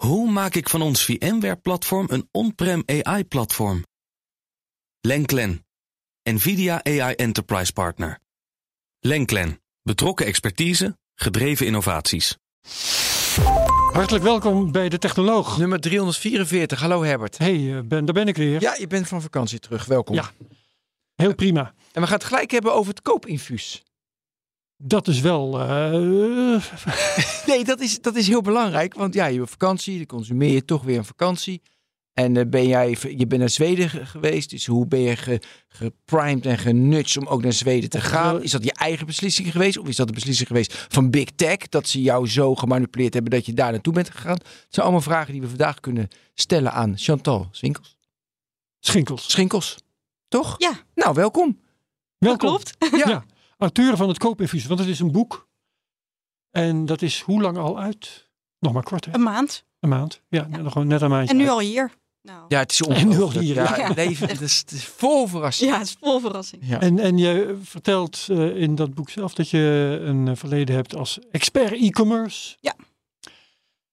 Hoe maak ik van ons VMware-platform een on-prem AI-platform? Lenklen, NVIDIA AI Enterprise Partner. Lenklen, betrokken expertise, gedreven innovaties. Hartelijk welkom bij de Technoloog. Nummer 344. Hallo Herbert. Hey eh, Ben, daar ben ik weer. Ja, je bent van vakantie terug. Welkom. Ja. Heel prima. En we gaan het gelijk hebben over het koopinfuus. Dat is wel. eh, Nee, dat is, dat is heel belangrijk. Want ja, je hebt vakantie, dan consumeer je toch weer een vakantie. En eh, ben jij, je bent naar Zweden ge- geweest. Dus hoe ben je ge- geprimed en genudged om ook naar Zweden te gaan? Is dat je eigen beslissing geweest? Of is dat de beslissing geweest van Big Tech? Dat ze jou zo gemanipuleerd hebben dat je daar naartoe bent gegaan? Het zijn allemaal vragen die we vandaag kunnen stellen aan Chantal Swinkels. Schinkels. Schinkels, toch? Ja. Nou, welkom. Welkom. Klopt. Ja. Auteur van het Koopinfuus, want het is een boek. En dat is hoe lang al uit? Nog maar kort, hè? Een maand. Een maand. Ja, nog gewoon net een maandje. En nu uit. al hier. Nou, Ja, het is En nu al ongelooflijk. hier, Ja, ja. het leven het is, het is vol verrassing. ja, het is vol verrassing. Ja. En, en je vertelt eh, in dat boek zelf dat je een eh, verleden hebt als expert e-commerce. Ja.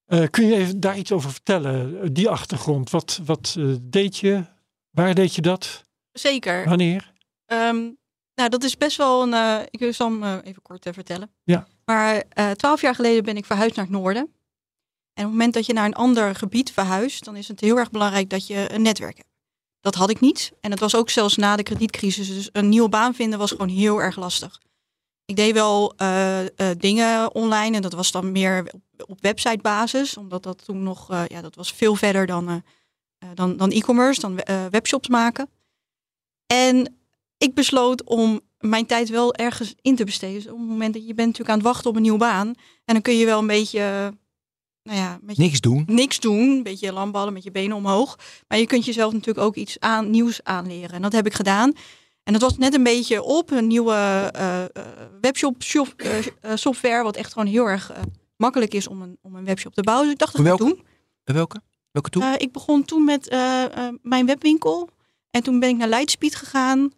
Eh, kun je even daar iets over vertellen? Die achtergrond. Wat, wat deed je? Waar deed je dat? Zeker. Wanneer? Ehm, nou, dat is best wel een. eh, ik zal hem eh, even kort eh, vertellen. Ja. Maar twaalf jaar geleden ben ik verhuisd naar het noorden. En op het moment dat je naar een ander gebied verhuist, dan is het heel erg belangrijk dat je een netwerk hebt. Dat had ik niet. En het was ook zelfs na de kredietcrisis. Dus een nieuwe baan vinden was gewoon heel erg lastig. Ik deed wel dingen online en dat was dan meer op, op websitebasis. Omdat dat toen nog, ja, dat was veel verder dan, dan, dan e-commerce, dan webshops maken. En ik besloot om mijn tijd wel ergens in te besteden. Dus op het moment dat je bent natuurlijk aan het wachten op een nieuwe baan. En dan kun je wel een beetje, eh, nou ja, met Niks doen. niks doen. Een beetje lamballen met je benen omhoog. Maar je kunt jezelf natuurlijk ook iets aan, nieuws aanleren. En dat heb ik gedaan. En dat was net een beetje op een nieuwe eh, eh, webshop shop, eh, software. Wat echt gewoon heel erg makkelijk is om een, om een webshop te bouwen. Dus ik dacht dat ga ik Welke? doen. Welke? Welke toe? Eh, ik begon toen met mijn webwinkel. En toen ben ik naar Lightspeed gegaan.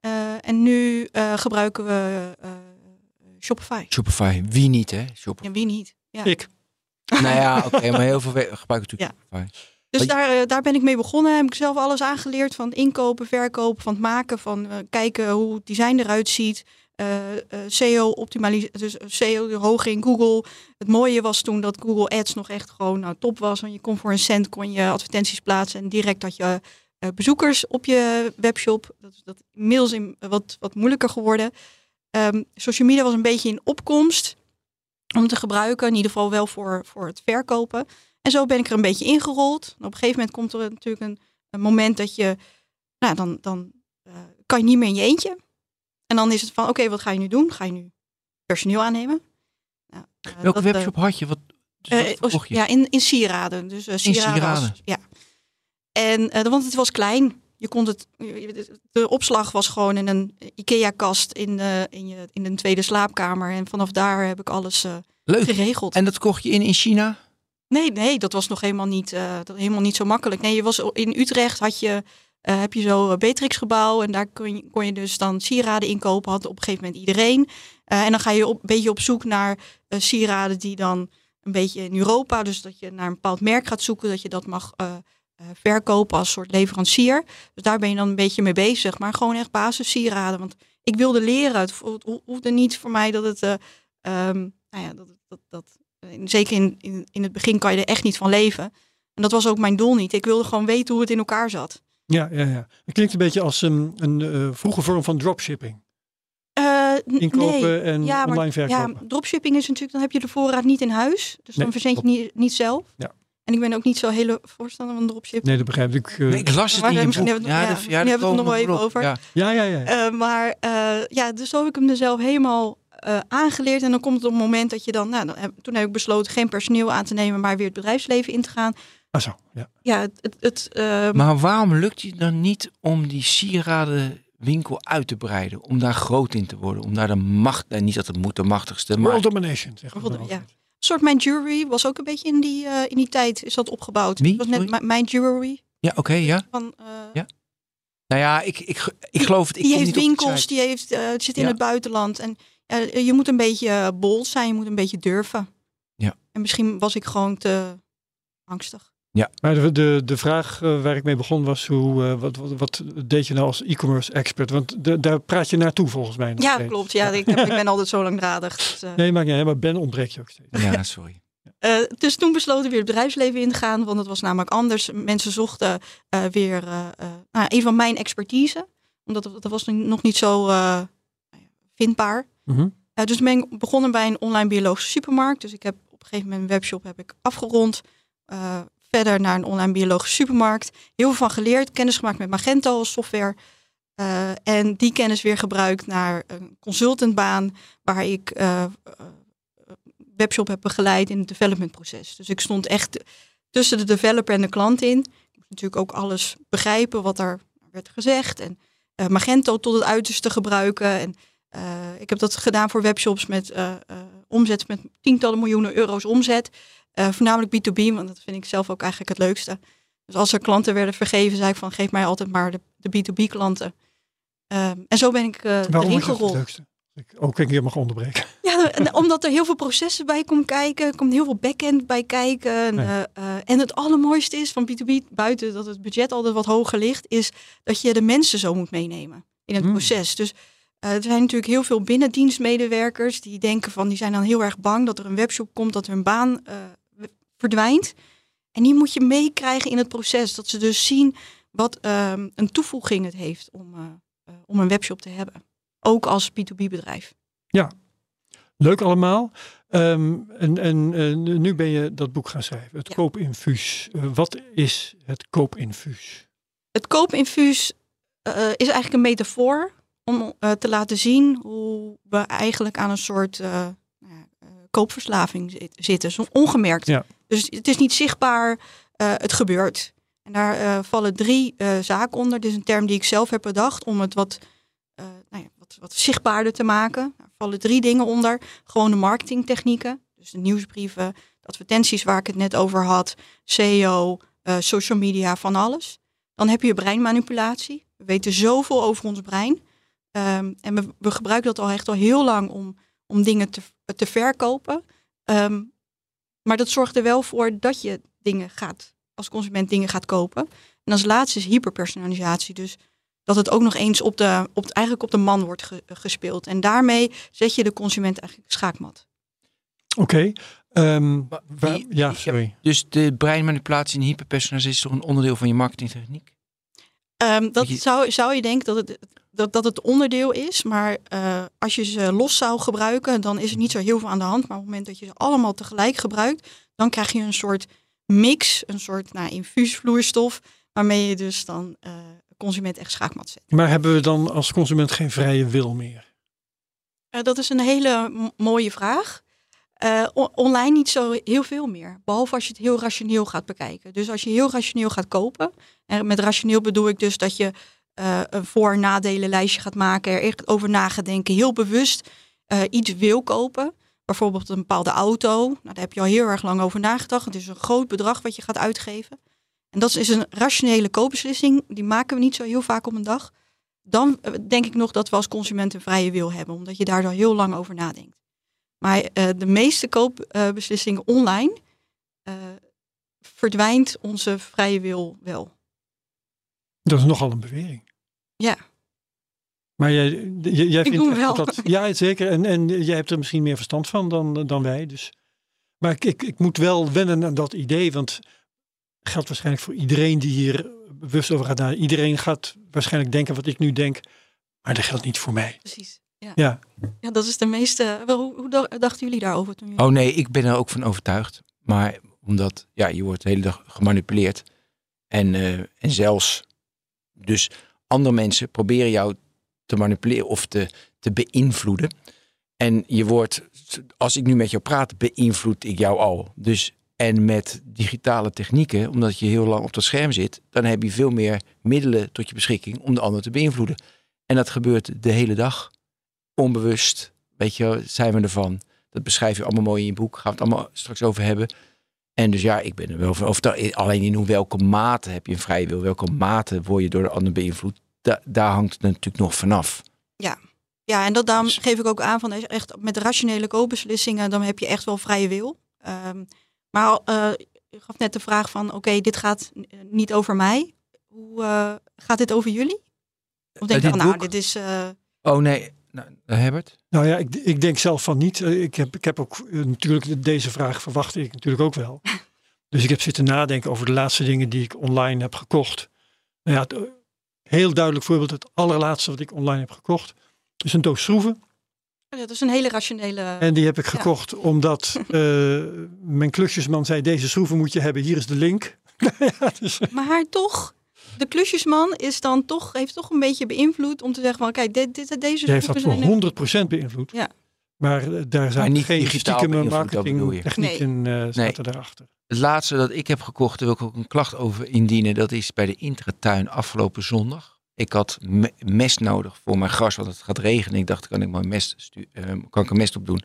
Eh, en nu eh, gebruiken we eh, Shopify. Shopify. Wie niet, hè? Shopify. Ja, wie niet? Ja. Ik. nou ja, oké, maar heel veel gebruiken natuurlijk Shopify. Dus daar, daar ben ik mee begonnen. Heb ik zelf alles aangeleerd van inkopen, verkopen, van het maken, van eh, kijken hoe het design eruit ziet. eh, eh, SEO optimalisatie, dus SEO hoog in Google. Het mooie was toen dat Google Ads nog echt gewoon nou, top was. Want je kon voor een cent kon je advertenties plaatsen en direct had je bezoekers op je webshop. Dat is dat inmiddels in, wat, wat moeilijker geworden. Ehm, social media was een beetje in opkomst om te gebruiken. In ieder geval wel voor, voor het verkopen. En zo ben ik er een beetje ingerold. En op een gegeven moment komt er natuurlijk een, een moment dat je, nou dan, dan eh, kan je niet meer in je eentje. En dan is het van, oké, wat ga je nu doen? Ga je nu personeel aannemen? Nou, eh, Welke dat, eh, webshop had je? Wat, dus eh, wat verkocht je? ja, in, in sieraden. Dus eh, sieraden. was- sieraden. ja. En eh, want het was klein. Je kon het, de opslag was gewoon in een IKEA-kast in, de, in, je, in een tweede slaapkamer. En vanaf daar heb ik alles eh, Leuk. geregeld. En dat kocht je in in China? Nee, nee, dat was nog helemaal niet, eh, dat helemaal niet zo makkelijk. Nee, je was in Utrecht had je, eh, heb je zo een Beatrix gebouw en daar kon je, kon je dus dan sieraden inkopen. Had op een gegeven moment iedereen. Eh, en dan ga je op, een beetje op zoek naar eh, sieraden die dan een beetje in Europa, dus dat je naar een bepaald merk gaat zoeken, dat je dat mag eh, eh, verkopen als soort leverancier. Dus daar ben je dan een beetje mee bezig, maar gewoon echt basis sieraden. Want ik wilde leren. Het hoefde niet voor mij dat het, eh, ehm, nou ja, dat, dat, dat zeker in, in, in het begin kan je er echt niet van leven. En dat was ook mijn doel niet. Ik wilde gewoon weten hoe het in elkaar zat. Ja, ja, ja. Het klinkt een beetje als een, een eh, vroege vorm van dropshipping. Eh, Inkopen nee. en Ja, maar- online verkopen. Ja, dropshipping is natuurlijk, dan heb je de voorraad niet in huis. Dus Nee, dan verzend je niet, niet zelf. Ja. En ik ben ook niet zo hele voorstander van dropshipping. Nee, dat begrijp ik. eh, Nee, ik las het Maar in je misschien boek. hebben we het- ja, hebben we het nog wel even op. over. Ja. ja, ja, ja. Eh, maar eh, ja, dus zo heb ik hem er zelf helemaal eh, aangeleerd. En dan komt het op het moment dat je dan, nou, dan heb, toen heb ik besloten geen personeel aan te nemen, maar weer het bedrijfsleven in te gaan. Ah, zo. Ja. Ja, het, het, het, eh, Maar waarom lukt je dan niet om die sieradenwinkel uit te breiden? Om daar groot in te worden? Om daar de macht, nee, niet dat het moet de machtigste, maar World domination, ja. Soort Mijn Jewelry was ook een beetje in die, eh, in die tijd is dat opgebouwd. Wie? Was net Sorry? Mijn Jewelry. ja, oké, ja. Van, eh, Ja, Nou ja, ik, ik, ik geloof het. Ik die heeft niet op die winkels, die heeft, eh, zit in Ja. het buitenland. En je moet een beetje bold zijn, je moet een beetje durven. Ja. En misschien was ik gewoon te angstig. Maar de, de, de vraag eh, waar ik mee begon was: hoe, eh, wat, wat, wat deed je nou als e-commerce expert? Want de, daar praat je naartoe volgens mij. nog Ja, steeds. klopt. Ja, ik, heb, ik ben altijd zo langdradig. Dus, eh, Nee, maakt niet uit, maar Ben ontbreekt je ook steeds. Ja, sorry. Eh, dus toen besloten we weer het bedrijfsleven in te gaan, want het was namelijk anders. Mensen zochten eh, weer nou, een van mijn expertise, omdat dat, dat was nog niet zo eh, vindbaar. Mhm. Dus ben ik begonnen bij een online biologische supermarkt. Dus ik heb op een gegeven moment een webshop heb ik afgerond. Eh, verder naar een online biologische supermarkt. Heel veel van geleerd, kennis gemaakt met Magento als software. Eh, en die kennis weer gebruikt naar een consultantbaan, waar ik eh, webshop heb begeleid in het developmentproces. Dus ik stond echt tussen de developer en de klant in. Ik moest natuurlijk ook alles begrijpen wat er werd gezegd. En Magento tot het uiterste gebruiken. En ik heb dat gedaan voor webshops met omzet met tientallen miljoenen euro's omzet. Eh, voornamelijk B2B, want dat vind ik zelf ook eigenlijk het leukste. Dus als er klanten werden vergeven, zei ik van geef mij altijd maar de, de B2B klanten. Ehm, en zo ben ik eh Waarom erin dat het gerold. leukste? Ik ook een keer mag onderbreken. Ja, omdat er heel veel processen bij komen kijken. Er komt heel veel backend bij kijken. En, Nee. eh, en het allermooiste is van B2B, buiten dat het budget altijd wat hoger ligt, is dat je de mensen zo moet meenemen in het Hmm. proces. Dus eh, er zijn natuurlijk heel veel binnendienstmedewerkers die denken van, die zijn dan heel erg bang dat er een webshop komt, dat hun baan verdwijnt. En die moet je meekrijgen in het proces. Dat ze dus zien wat ehm, een toevoeging het heeft om, eh, eh, om een webshop te hebben. Ook als B2B bedrijf. Leuk allemaal. Ehm, en en nu ben je dat boek gaan schrijven. Het Ja. koopinfuus. Eh, wat is het koopinfuus? Het koopinfuus is eigenlijk een metafoor om te laten zien hoe we eigenlijk aan een soort nou ja, koopverslaving zit- zitten, zo ongemerkt. Ja. Dus het is niet zichtbaar, eh, het gebeurt. En daar eh, vallen drie eh, zaken onder. Dit is een term die ik zelf heb bedacht om het wat, nou ja, wat, wat zichtbaarder te maken. Daar vallen drie dingen onder. Gewone marketingtechnieken, dus de nieuwsbrieven, de advertenties waar ik het net over had, SEO, social media, van alles. Dan heb je breinmanipulatie. We weten zoveel over ons brein. Ehm, en we, we gebruiken dat al echt al heel lang om, om dingen te, te verkopen. Ehm, maar dat zorgt er wel voor dat je dingen gaat, als consument dingen gaat kopen. En als laatste is hyperpersonalisatie. Dus dat het ook nog eens op de, op, de- eigenlijk op de man wordt ge- gespeeld. En daarmee zet je de consument eigenlijk schaakmat. Oké. ehm, ja, sorry. Dus de breinmanipulatie en hyperpersonalisatie is toch een onderdeel van je marketingtechniek? Ehm, dat Je- zou, zou je denken dat het, dat, dat het onderdeel is. Maar eh, als je ze los zou gebruiken, dan is er niet zo heel veel aan de hand. Maar op het moment dat je ze allemaal tegelijk gebruikt, dan krijg je een soort mix, een soort nou, infuusvloeistof. Waarmee je dus dan eh consument echt schaakmat zet. Maar hebben we dan als consument geen vrije wil meer? Eh, dat is een hele mooie vraag. On- online niet zo heel veel meer. Behalve als je het heel rationeel gaat bekijken. Dus als je heel rationeel gaat kopen. En met rationeel bedoel ik dus dat je eh, een voor- en nadelenlijstje gaat maken. Er echt over na. Heel bewust eh, iets wil kopen. Bijvoorbeeld een bepaalde auto. Nou, daar heb je al heel erg lang over nagedacht. Het is een groot bedrag wat je gaat uitgeven. En dat is een rationele koopbeslissing. Die maken we niet zo heel vaak op een dag. Dan eh, denk ik nog dat we als consument een vrije wil hebben. Omdat je daar al heel lang over nadenkt. Maar de meeste koopbeslissingen online verdwijnt onze vrije wil wel. Dat is nogal een bewering. Ja. Maar jij, j- jij vindt wel. dat. Ja, zeker. En, en jij hebt er misschien meer verstand van dan, dan wij. Dus. Maar ik, ik, ik moet wel wennen aan dat idee. Want geldt waarschijnlijk voor iedereen die hier bewust over gaat. Iedereen gaat waarschijnlijk denken wat ik nu denk. Maar dat geldt niet voor mij. Precies. Ja, Ja. ja dat is de meeste. Wel, Hoe, hoe dacht- dachten jullie daarover toen jullie... Oh nee, ik ben er ook van overtuigd. Maar omdat, ja, je wordt de hele dag gemanipuleerd. En, eh, en zelfs, dus andere mensen proberen jou te manipuleren of te, te beïnvloeden. En je wordt, als ik nu met jou praat, beïnvloed ik jou al. Dus, en met digitale technieken, omdat je heel lang op dat scherm zit, dan heb je veel meer middelen tot je beschikking om de ander te beïnvloeden. En dat gebeurt de hele dag. Onbewust, weet je, zijn we ervan. Dat beschrijf je allemaal mooi in je boek. Gaan we het allemaal straks over hebben. En dus ja, ik ben er wel van overtuigd. Alleen in hoe welke mate heb je een vrije wil? Welke mate word je door de ander beïnvloed? Da- daar hangt het natuurlijk nog vanaf. Ja, en dat daarom Dus- geef ik ook aan van echt met rationele koopbeslissingen, dan heb je echt wel vrije wil. Ehm, maar eh, je gaf net de vraag van, oké, dit gaat eh, niet over mij. Hoe eh, gaat dit over jullie? Of denk je, van, nou, boek? dit is... eh, Oh nee, nou, Herbert? Nou ja, ik, ik denk zelf van niet. Eh, Ik heb, ik heb ook eh, natuurlijk deze vraag verwachtte ik natuurlijk ook wel. Dus ik heb zitten nadenken over de laatste dingen die ik online heb gekocht. Nou ja, het, eh, heel duidelijk voorbeeld, het allerlaatste wat ik online heb gekocht, is een doos schroeven. dat is een hele rationele... En die heb ik gekocht omdat eh, mijn klusjesman zei, deze schroeven moet je hebben, hier is de link. ja, dus, Maar toch, de klusjesman is dan toch, heeft toch een beetje beïnvloed om te zeggen van, kijk, dit, dit, deze die heeft dat voor zijn... 100% beïnvloed. Ja. Maar eh, daar zijn niet geen je. marketing technieken eh zaten daarachter. Het laatste dat ik heb gekocht, daar wil ik ook een klacht over indienen. Dat is bij de intratuin afgelopen zondag. Ik had me- mest nodig voor mijn gras, want het gaat regenen. Ik dacht, kan ik mijn mest, stu- eh, kan ik er mest op doen.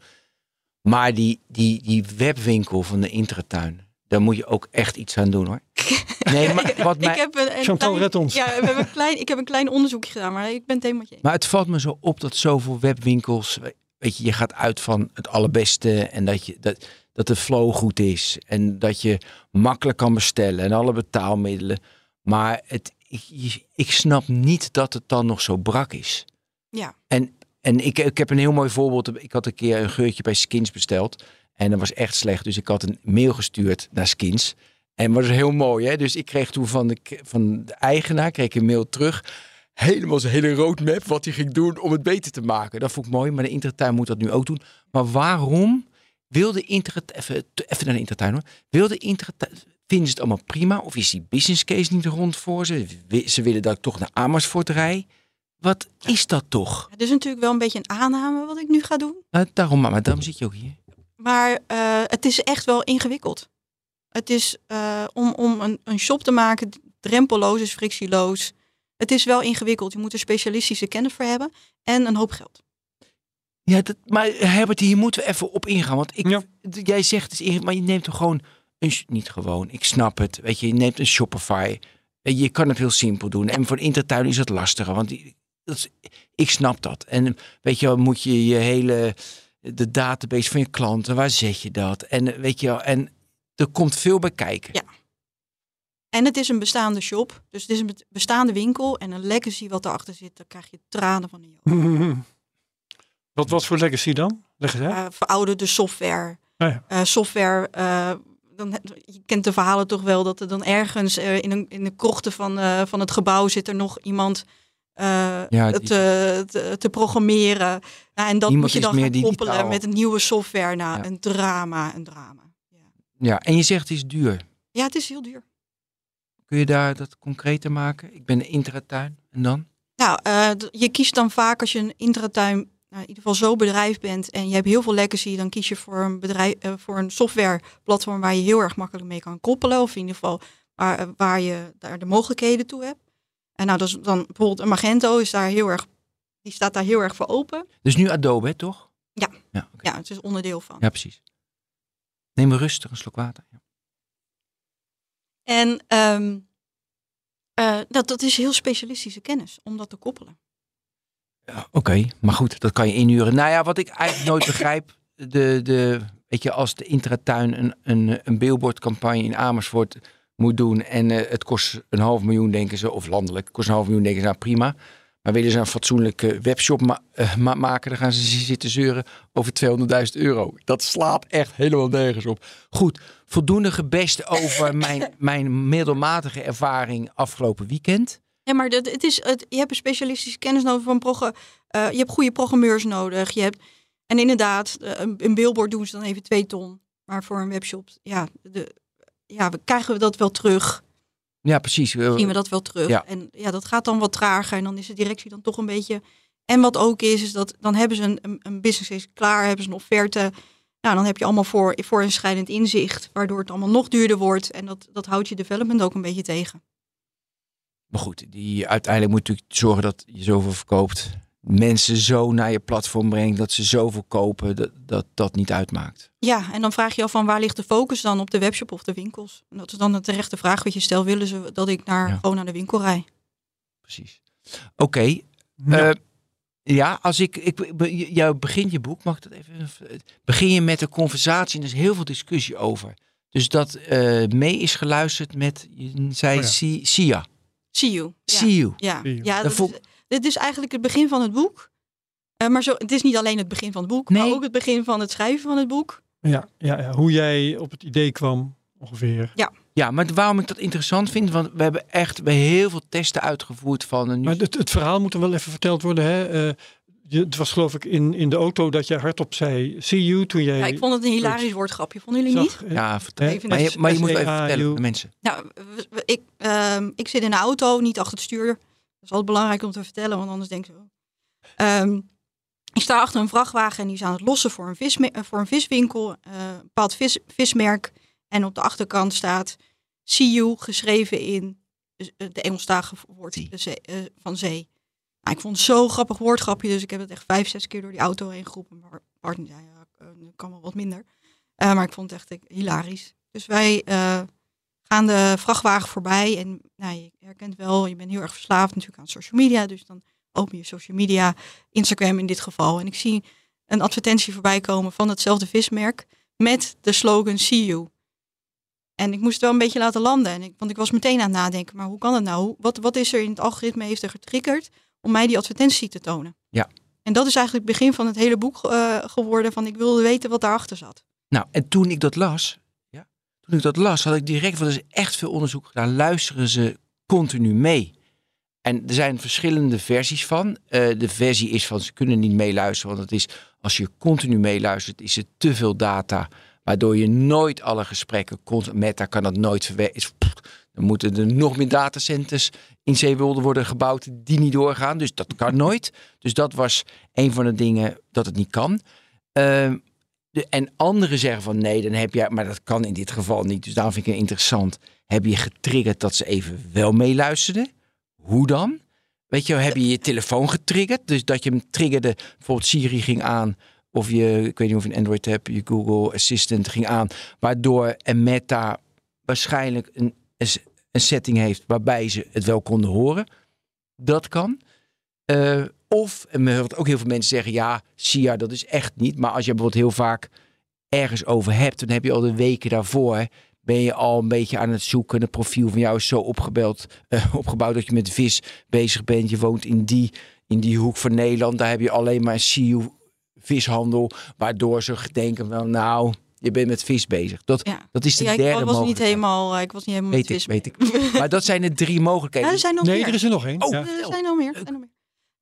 Maar die, die, die webwinkel van de intratuin, daar moet je ook echt iets aan doen hoor. Nee, maar wat mij, Ik heb een, een Chantal, klein- red ons. Ja, we hebben een klein, ik heb een klein onderzoekje gedaan, maar ik ben het helemaal je. Maar het valt me zo op dat zoveel webwinkels, weet je, je gaat uit van het allerbeste en dat, je, dat, dat de flow goed is en dat je makkelijk kan bestellen en alle betaalmiddelen. Maar het, ik, ik snap niet dat het dan nog zo brak is. Ja. En, en ik, ik heb een heel mooi voorbeeld. Ik had een keer een geurtje bij Skins besteld en dat was echt slecht. Dus ik had een mail gestuurd naar Skins. En dat was heel mooi, hè? Dus ik kreeg toen van de, van de eigenaar kreeg ik een mail terug helemaal zijn hele roadmap wat hij ging doen om het beter te maken. Dat vond ik mooi, maar de Intertuin moet dat nu ook doen. Maar waarom wil de Intertuin, even, even naar de Intertuin hoor, wil de Intertuin, vinden ze het allemaal prima? Of is die business case niet rond voor ze? Ze willen dat ik toch naar Amersfoort rij. Wat is dat toch? Het is natuurlijk wel een beetje een aanname wat ik nu ga doen. Nou, daarom, maar daarom zit je ook hier. Maar eh, het is echt wel ingewikkeld. Het is eh, om, om een, een shop te maken, drempelloos is frictieloos. Het is wel ingewikkeld. Je moet er specialistische kennis voor hebben en een hoop geld. Ja, dat, maar Herbert, hier moeten we even op ingaan. Want ik, Ja. jij zegt het is ingewikkeld, maar je neemt toch gewoon een, niet gewoon, ik snap het. Weet je, je neemt een Shopify. Eh, Je kan het heel simpel doen. En voor Intertuin is het lastiger. Want dat is, ik snap dat. En weet je moet je je hele, de database van je klanten, waar zet je dat? En eh, weet je wel, en er komt veel bij kijken. Ja. En het is een bestaande shop. Dus het is een be- bestaande winkel en een legacy wat erachter zit. Dan krijg je tranen van de joh. Wat, wat voor legacy dan? Leg. Eh, verouderde software. Ah ja. Eh, software. eh, dan, je kent de verhalen toch wel dat er dan ergens eh, in, een, in de krochten van, eh, van het gebouw zit er nog iemand Ja, die- te, te, te programmeren. Nou, en dat moet je dan meer gaan koppelen met een nieuwe software. Nou, Ja. een drama, een drama. Ja. Ja, en je zegt het is duur. ja, het is heel duur. Kun je daar dat concreter maken? Ik ben een Intertuin. En dan? Nou, je kiest dan vaak als je een intratuin, nou, in ieder geval zo bedrijf bent en je hebt heel veel legacy, dan kies je voor een bedrijf, eh, voor een softwareplatform waar je heel erg makkelijk mee kan koppelen, of in ieder geval waar, waar je daar de mogelijkheden toe hebt. En nou, is dan bijvoorbeeld een Magento is daar heel erg, die staat daar heel erg voor open. Dus nu Adobe, hè, toch? Ja. Ja. Ja, het is onderdeel van. ja precies. Neem rustig een slok water. Ja. En ehm, eh, dat, dat is heel specialistische kennis om dat te koppelen. Ja, Oké, maar goed, dat kan je inhuren. Nou ja, wat ik eigenlijk nooit begrijp, de, de, weet je, als de Intratuin een, een, een billboardcampagne in Amersfoort moet doen en eh, het kost een half miljoen, denken ze, of landelijk, kost een half miljoen, denken ze, nou prima. Maar willen ze een fatsoenlijke webshop ma- eh, ma- maken, dan gaan ze zitten zeuren over 200.000 euro. Dat slaat echt helemaal nergens op. Goed, voldoende gebest over mijn, mijn middelmatige ervaring afgelopen weekend. Ja, maar dat, het is, het, je hebt een specialistische kennis nodig van progge, eh, je hebt goede programmeurs nodig. Je hebt, en inderdaad, een, een billboard doen ze dan even twee ton. Maar voor een webshop, ja, de, ja we, krijgen we dat wel terug. Ja, precies. Zien we dat wel terug. Ja. En ja, dat gaat dan wat trager. En dan is de directie dan toch een beetje... En wat ook is, is dat dan hebben ze een, een, een business case klaar. Hebben ze een offerte. Nou, dan heb je allemaal voor, voor een scheidend inzicht. Waardoor het allemaal nog duurder wordt. En dat, dat houdt je development ook een beetje tegen. Maar goed, die, uiteindelijk moet natuurlijk zorgen dat je zoveel verkoopt. Mensen zo naar je platform brengt dat ze zoveel kopen, dat dat, dat niet uitmaakt. Ja, en dan vraag je af van waar ligt de focus dan op de webshop of de winkels? En dat is dan de terechte vraag wat je stelt. Willen ze dat ik naar, Ja. gewoon naar de winkel rij? Precies. Oké. Ja. eh, ja, als ik, ik, jou begint je boek, mag ik dat even? Begin je met een conversatie en er is heel veel discussie over. Dus dat eh, mee is geluisterd met, je zei Oh ja. Si- Sia. See you. Ja. See you. Ja, See you. ja Dat dat vond- is, dit is eigenlijk het begin van het boek. Eh, maar zo, het is niet alleen het begin van het boek, Nee. maar ook het begin van het schrijven van het boek. Ja, ja, ja, hoe jij op het idee kwam ongeveer. Ja, maar waarom ik dat interessant vind, want we hebben echt we hebben heel veel testen uitgevoerd van een. Maar het, het verhaal moet er wel even verteld worden. Hè? Eh, je, het was geloof ik in, in de auto dat je hardop zei, see you, toen jij Ja, ik vond het een hilarisch woordgrapje. Vonden jullie niet? zag, ja, vertel. Even Maar je, maar je moet even S-E-A-U. vertellen de mensen. Nou, ik, ehm, ik zit in de auto, niet achter het stuur. Dat is altijd belangrijk om te vertellen, want anders denk je... oh. Ehm, ik sta achter een vrachtwagen en die is aan het lossen voor een, visme- eh, voor een viswinkel. eh, een bepaald vis, vismerk. En op de achterkant staat See you, geschreven in eh, de Engelstalige woord eh, zee- van zee. Nou, ik vond het zo'n grappig woordgrapje, dus ik heb het echt vijf, zes keer door die auto heen geroepen. Maar Bart zei, ja, kan wel wat minder. Maar ik vond het echt hilarisch. Dus wij gaan de vrachtwagen voorbij. En nou, je herkent wel, je bent heel erg verslaafd natuurlijk aan social media. Dus dan open je social media, Instagram in dit geval. En ik zie een advertentie voorbij komen van hetzelfde vismerk. Met de slogan See You. En ik moest het wel een beetje laten landen. En ik, want ik was meteen aan het nadenken. Maar hoe kan het nou? Wat, wat is er in het algoritme heeft er getriggerd om mij die advertentie te tonen? Ja. En dat is eigenlijk het begin van het hele boek eh, geworden. Van ik wilde weten wat daarachter zat. Nou, en toen ik dat las, toen ik dat las, had ik direct, want is echt veel onderzoek gedaan, luisteren ze continu mee. En er zijn verschillende versies van. Eh, de versie is van ze kunnen niet meeluisteren, want het is als je continu meeluistert, is het te veel data, waardoor je nooit alle gesprekken kon. Meta kan dat nooit verwerken. Dan moeten er nog meer datacenters in Zeewolde worden gebouwd die niet doorgaan. Dus dat kan nooit. Dus dat was een van de dingen dat het niet kan. Ehm, en anderen zeggen van nee, dan heb je, maar dat kan in dit geval niet. Dus daarom vind ik het interessant. Heb je getriggerd dat ze even wel meeluisterden? Hoe dan? Weet je, heb je je telefoon getriggerd? Dus dat je hem triggerde, bijvoorbeeld Siri ging aan. Of je, ik weet niet of je een Android hebt, je Google Assistant ging aan. Waardoor een Meta waarschijnlijk een, een, setting heeft waarbij ze het wel konden horen. Dat kan. Eh, of, en men hoort ook heel veel mensen zeggen, ja, SIA, dat is echt niet. Maar als je bijvoorbeeld heel vaak ergens over hebt, dan heb je al de weken daarvoor, ben je al een beetje aan het zoeken. Het profiel van jou is zo opgebeld, eh, opgebouwd dat je met vis bezig bent. Je woont in die, in die hoek van Nederland, daar heb je alleen maar SIU vishandel, waardoor ze denken van, nou, je bent met vis bezig. Dat, Ja. dat is de Ja, ik derde was niet helemaal, eh, ik was niet helemaal Weet met ik, vis weet mee. Maar dat zijn de drie mogelijkheden. Ja, er zijn nog Nee, meer. er is er nog één. Oh, ja. Er zijn nog meer. er zijn nog meer.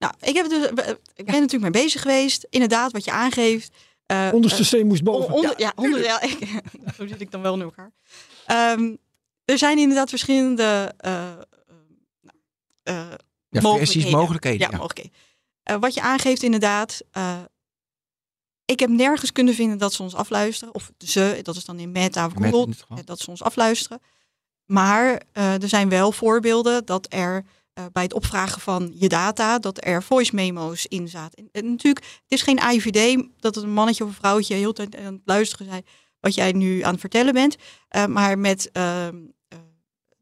Nou, ik, heb dus, ik ben natuurlijk mee bezig geweest. Inderdaad, wat je aangeeft. eh, Onderste steen moest eh, boven. onder, ja, onder, ja, ik- zo zit ik dan wel in elkaar. Ehm, er zijn inderdaad verschillende nou, eh, ja, mogelijkheden. mogelijkheden. Ja, ja. mogelijkheden. Eh, wat je aangeeft inderdaad. eh, ik heb nergens kunnen vinden dat ze ons afluisteren. Of ze, dat is dan in Meta of Google, dat ze ons afluisteren. Maar eh, er zijn wel voorbeelden dat er eh, bij het opvragen van je data, dat er voice memo's in zaten. En, en natuurlijk, het is geen AIVD dat het een mannetje of een vrouwtje heel tijd aan het luisteren zijn wat jij nu aan het vertellen bent. Eh, maar met, ehm, eh,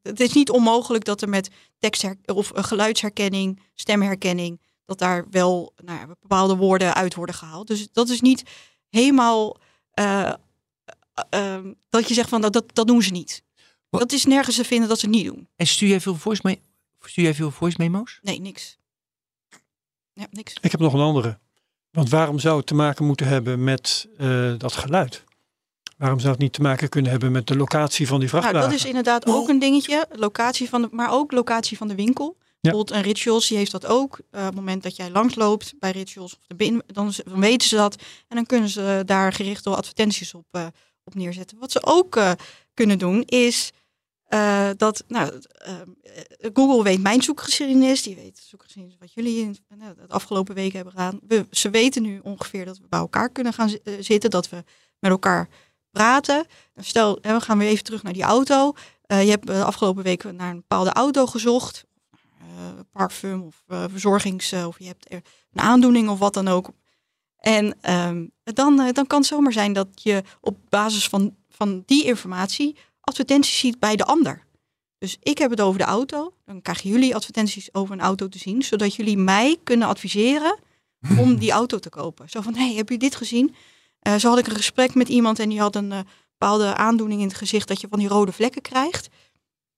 het is niet onmogelijk dat er met tekst of geluidsherkenning, stemherkenning, dat daar wel nou ja, bepaalde woorden uit worden gehaald. Dus dat is niet helemaal eh, eh, ehm, dat je zegt van dat, dat, dat doen ze niet. Wat? Dat is nergens te vinden dat ze het niet doen. En stuur jij veel voice, stuur jij veel voice memo's? Nee, niks. Ja, niks. Ik heb nog een andere. Want waarom zou het te maken moeten hebben met eh, dat geluid? Waarom zou het niet te maken kunnen hebben met de locatie van die Nou, vrachtwagen? dat is inderdaad ook een dingetje. Locatie van de, maar ook locatie van de winkel. Bijvoorbeeld een Rituals, die heeft dat ook. Eh, op het moment dat jij langsloopt bij Rituals, of de bin, dan, dan weten ze dat. En dan kunnen ze daar gerichte advertenties op, eh, op neerzetten. Wat ze ook eh, kunnen doen, is eh, dat nou, eh, Google weet mijn zoekgeschiedenis. Die weet de zoekgeschiedenis wat jullie in uh, het afgelopen weken hebben gedaan. We, ze weten nu ongeveer dat we bij elkaar kunnen gaan zi- eh, zitten. Dat we met elkaar praten. Nou, Stel, we gaan weer even terug naar die auto. Eh, je hebt de afgelopen week naar een bepaalde auto gezocht. Eh, parfum of eh, verzorgings... eh, of je hebt een aandoening of wat dan ook. En ehm, dan, eh, dan kan het zomaar zijn dat je op basis van, van die informatie advertenties ziet bij de ander. Dus ik heb het over de auto. Dan krijgen jullie advertenties over een auto te zien. Zodat jullie mij kunnen adviseren om die auto te kopen. Zo van, hey, heb je dit gezien? Eh, zo had ik een gesprek met iemand en die had een eh, bepaalde aandoening in het gezicht dat je van die rode vlekken krijgt.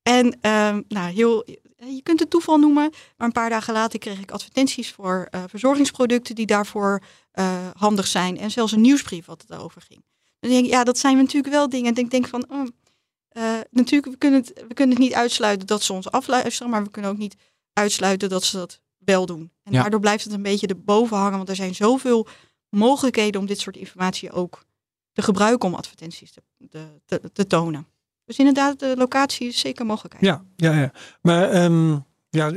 En ehm, nou, heel, je kunt het toeval noemen, maar een paar dagen later kreeg ik advertenties voor verzorgingsproducten die daarvoor handig zijn. En zelfs een nieuwsbrief wat het over ging. Dan denk ik, ja, dat zijn natuurlijk wel dingen. En ik denk van, oh, uh, natuurlijk, we kunnen, het, we kunnen het niet uitsluiten dat ze ons afluisteren, maar we kunnen ook niet uitsluiten dat ze dat wel doen. En Ja. daardoor blijft het een beetje erboven hangen, want er zijn zoveel mogelijkheden om dit soort informatie ook te gebruiken om advertenties te, te, te, tonen. Dus inderdaad, de locatie is zeker een mogelijkheid. Ja, ja, ja. Maar ehm, ja,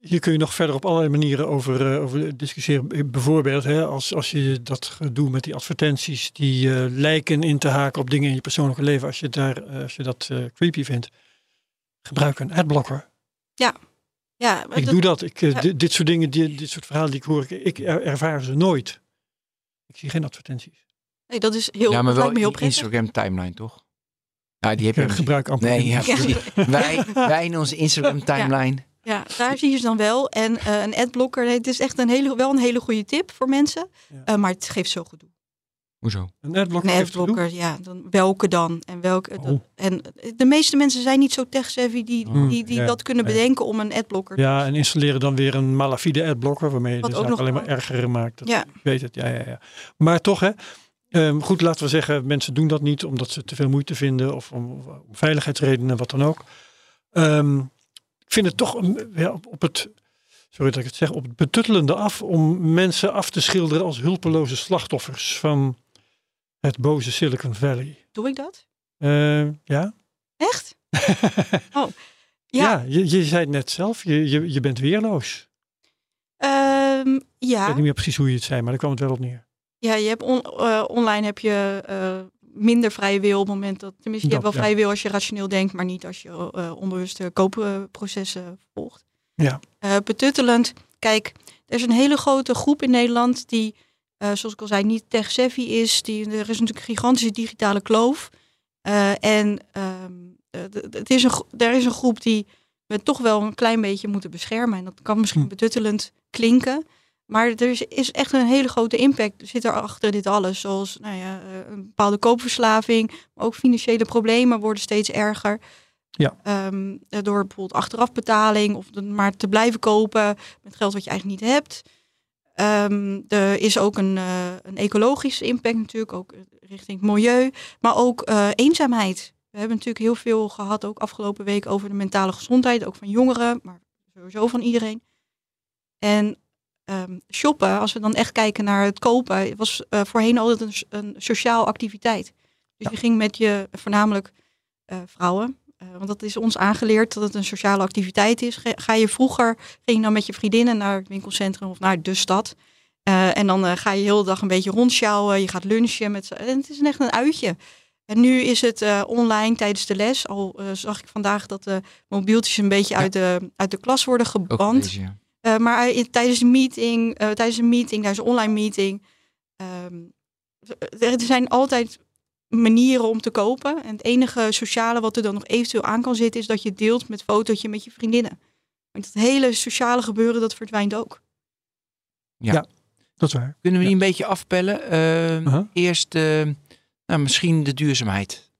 hier kun je nog verder op allerlei manieren over, eh, over discussiëren. Bijvoorbeeld, hè, als, als je dat doet met die advertenties die eh, lijken in te haken op dingen in je persoonlijke leven, als je, daar, eh, als je dat eh, creepy vindt, gebruik een adblocker. Ja, maar Ik dat- doe dat. Ik, Ja. dit, soort dingen, dit, dit soort verhalen die ik hoor, ik, ik er- ervaar ze nooit. Ik zie geen advertenties. nee, dat is heel, ja, maar wel heel. Instagram timeline, toch? Ja, die heb Ik je gebruik amper. Nee, ja, Ja. Wij, wij in onze Instagram timeline. Ja, daar zie je ze dan wel. En eh, een adblocker, nee, het is echt een hele, wel een hele goede tip voor mensen. Ja. Eh, maar het geeft zo gedoe. Hoezo? Een adblocker. Een ja, dan, welke dan? En, welke, Oh. dat- en de meeste mensen zijn niet zo tech-savvy die, Hmm, die, die ja, dat kunnen bedenken om een adblocker te Ja, en installeren dan weer een malafide adblocker, waarmee je Wat de ook nog alleen maar erger maakt. Dat, Ja. Ik weet het, ja, ja, ja. Maar toch, hè. ehm, goed, laten we zeggen, mensen doen dat niet omdat ze te veel moeite vinden of om, of om veiligheidsredenen, wat dan ook. Ehm, ik vind het toch een- ja, op, op het, sorry dat ik het zeg, op het betuttelende af om mensen af te schilderen als hulpeloze slachtoffers van het boze Silicon Valley. Doe ik dat? Eh, ja? Echt? Oh, ja. Ja. je, je zei het net zelf, je, je, je bent weerloos. Ehm, Ik ja. weet niet meer precies hoe je het zei, maar daar kwam het wel op neer. ja, je hebt on- eh, online heb je eh, minder vrije wil op het moment dat... Tenminste, je Dat, hebt wel ja. vrije wil als je rationeel denkt, maar niet als je eh, onbewuste koopprocessen volgt. Ja. Eh, betuttelend. Kijk, er is een hele grote groep in Nederland die, eh, zoals ik al zei, niet tech-savvy is. Die, er is natuurlijk een gigantische digitale kloof. Eh, en ehm, eh, het is een, er is een groep die we toch wel een klein beetje moeten beschermen. En dat kan misschien Hm. betuttelend klinken. Maar er is, echt een hele grote impact zit er achter dit alles. Zoals nou ja, eh, een bepaalde koopverslaving. Maar ook financiële problemen worden steeds erger. Ja. Ehm, eh, door bijvoorbeeld achterafbetaling of maar te blijven kopen met geld wat je eigenlijk niet hebt. Ehm, er is ook een, eh, een ecologische impact natuurlijk, ook richting het milieu. Maar ook eh, eenzaamheid. We hebben natuurlijk heel veel gehad, ook afgelopen week, over de mentale gezondheid. Ook van jongeren, maar sowieso van iedereen. En ehm, shoppen, als we dan echt kijken naar het kopen, was eh, voorheen altijd een, sociaal activiteit. Dus je ging met je, voornamelijk eh, vrouwen, eh, want dat is ons aangeleerd dat het een sociale activiteit is. Ga, je vroeger, ging je dan met je vriendinnen naar het winkelcentrum of naar de stad. En dan ga je heel de dag een beetje rondsjouwen. Je gaat lunchen. Met, en het is echt een uitje. En nu is het online tijdens de les. Al zag ik vandaag dat de mobieltjes een beetje Ja. uit, de, uit de klas worden geband. deze, ja. Eh, maar in- tijdens een meeting, eh, tijdens een meeting, tijdens een online meeting. ehm, er zijn altijd manieren om te kopen. En het enige sociale wat er dan nog eventueel aan kan zitten, is dat je deelt met fotootje met je vriendinnen. Want het hele sociale gebeuren, dat verdwijnt ook. Dat is waar. Kunnen we die Ja. een beetje afpellen? Eh, Aha. Eerst eh, nou, misschien de duurzaamheid.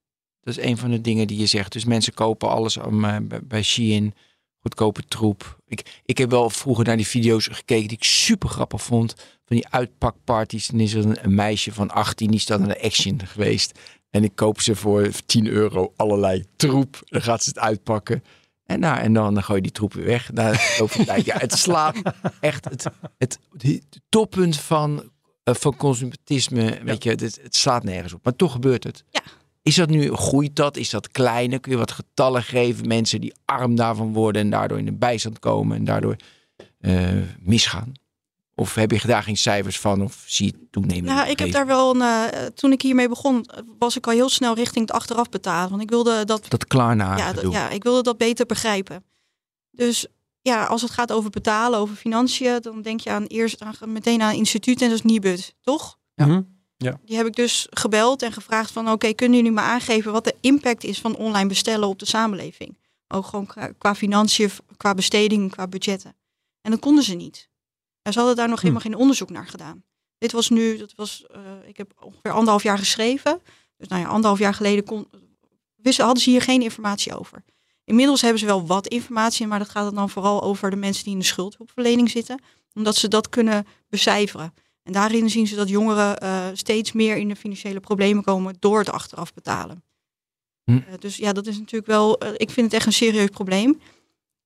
Dat is een van de dingen die je zegt. Dus mensen kopen alles om, eh, bij, bij Shein. Goedkope troep. Ik, ik heb wel vroeger naar die video's gekeken die ik super grappig vond. Van die uitpakparties. En is er een, een meisje van 18 die is dan naar de Action geweest. En ik koop ze voor 10 euro allerlei troep. Dan gaat ze het uitpakken. En, nou, en dan, dan gooi je die troep weer weg. Tijd. Ja, het slaat echt het, het, het toppunt van, eh, van consumentisme. Weet je, het, het slaat nergens op. Maar toch gebeurt het. Ja. Is dat nu, groeit dat? Is dat kleiner? Kun je wat getallen geven? Mensen die arm daarvan worden en daardoor in de bijstand komen en daardoor eh, misgaan? Of heb je daar geen cijfers van? Of zie je toenemen? Ja, ik heb daar wel een. eh, toen ik hiermee begon, was ik al heel snel richting het achteraf betalen. Want ik wilde dat Dat klaarna ja, ja, ik wilde dat beter begrijpen. Dus ja, als het gaat over betalen, over financiën, dan denk je aan eerst aan, meteen aan een instituut en dat is Nibud, toch? Ja. Mhm. Die heb ik dus gebeld en gevraagd van oké, kunnen jullie me aangeven wat de impact is van online bestellen op de samenleving? Ook gewoon qua, qua financiën, qua besteding, qua budgetten. En dat konden ze niet. En ze hadden daar nog Hm. helemaal geen onderzoek naar gedaan. Dit was nu, dat was, eh, ik heb ongeveer anderhalf jaar geschreven. Dus nou ja, anderhalf jaar geleden kon, wisten, hadden ze hier geen informatie over. Inmiddels hebben ze wel wat informatie, maar dat gaat dan vooral over de mensen die in de schuldhulpverlening zitten. Omdat ze dat kunnen becijferen. En daarin zien ze dat jongeren uh, steeds meer in de financiële problemen komen door het achteraf betalen. Hm. Uh, dus ja, dat is natuurlijk wel, uh, ik vind het echt een serieus probleem.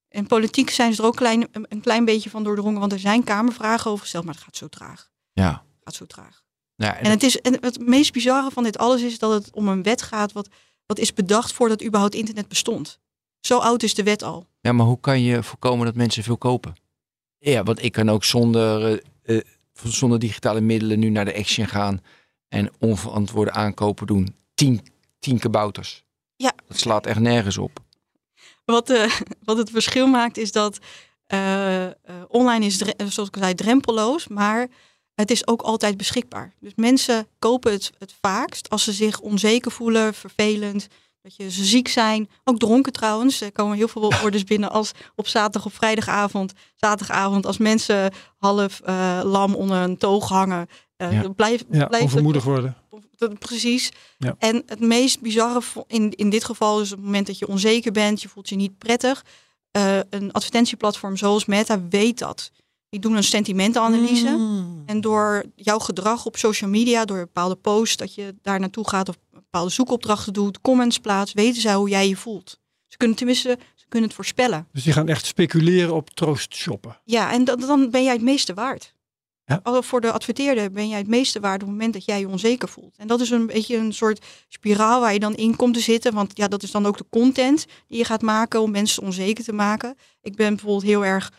En politiek zijn ze er ook klein, een klein beetje van doordrongen, want er zijn kamervragen over gesteld, maar het gaat zo traag. Ja. Het gaat zo traag. Ja, en, het, is, en het meest bizarre van dit alles is dat het om een wet gaat wat, wat is bedacht voordat überhaupt internet bestond. Zo oud is de wet al. Ja, maar hoe kan je voorkomen dat mensen veel kopen? Ja, want ik kan ook zonder, uh, zonder digitale middelen nu naar de Action gaan en onverantwoorde aankopen doen. Tien, tien kabouters. Ja. Dat slaat echt nergens op. Wat, uh, wat het verschil maakt is dat uh, online is, zoals ik zei, drempelloos, maar het is ook altijd beschikbaar. Dus mensen kopen het het vaakst als ze zich onzeker voelen, vervelend, dat je ze ziek zijn. Ook dronken trouwens. Er komen heel veel orders binnen als op zaterdag of vrijdagavond. Zaterdagavond als mensen half uh, lam onder een toog hangen. Uh, ja. blijft onvermoedig worden. Precies. Ja. En het meest bizarre in, in dit geval is op het moment dat je onzeker bent, je voelt je niet prettig. Uh, een advertentieplatform zoals Meta weet dat. Die doen een sentimentenanalyse. Mm. En door jouw gedrag op social media, door bepaalde posts, dat je daar naartoe gaat of bepaalde zoekopdrachten doet, comments plaatst, weten zij hoe jij je voelt. Ze kunnen tenminste, ze kunnen het voorspellen. Dus die gaan echt speculeren op troost shoppen. Ja, en dat, dan ben jij het meeste waard. Ja. Voor de adverteerder ben jij het meeste waard op het moment dat jij je onzeker voelt. En dat is een beetje een soort spiraal waar je dan in komt te zitten. Want ja, dat is dan ook de content die je gaat maken om mensen onzeker te maken. Ik ben bijvoorbeeld heel erg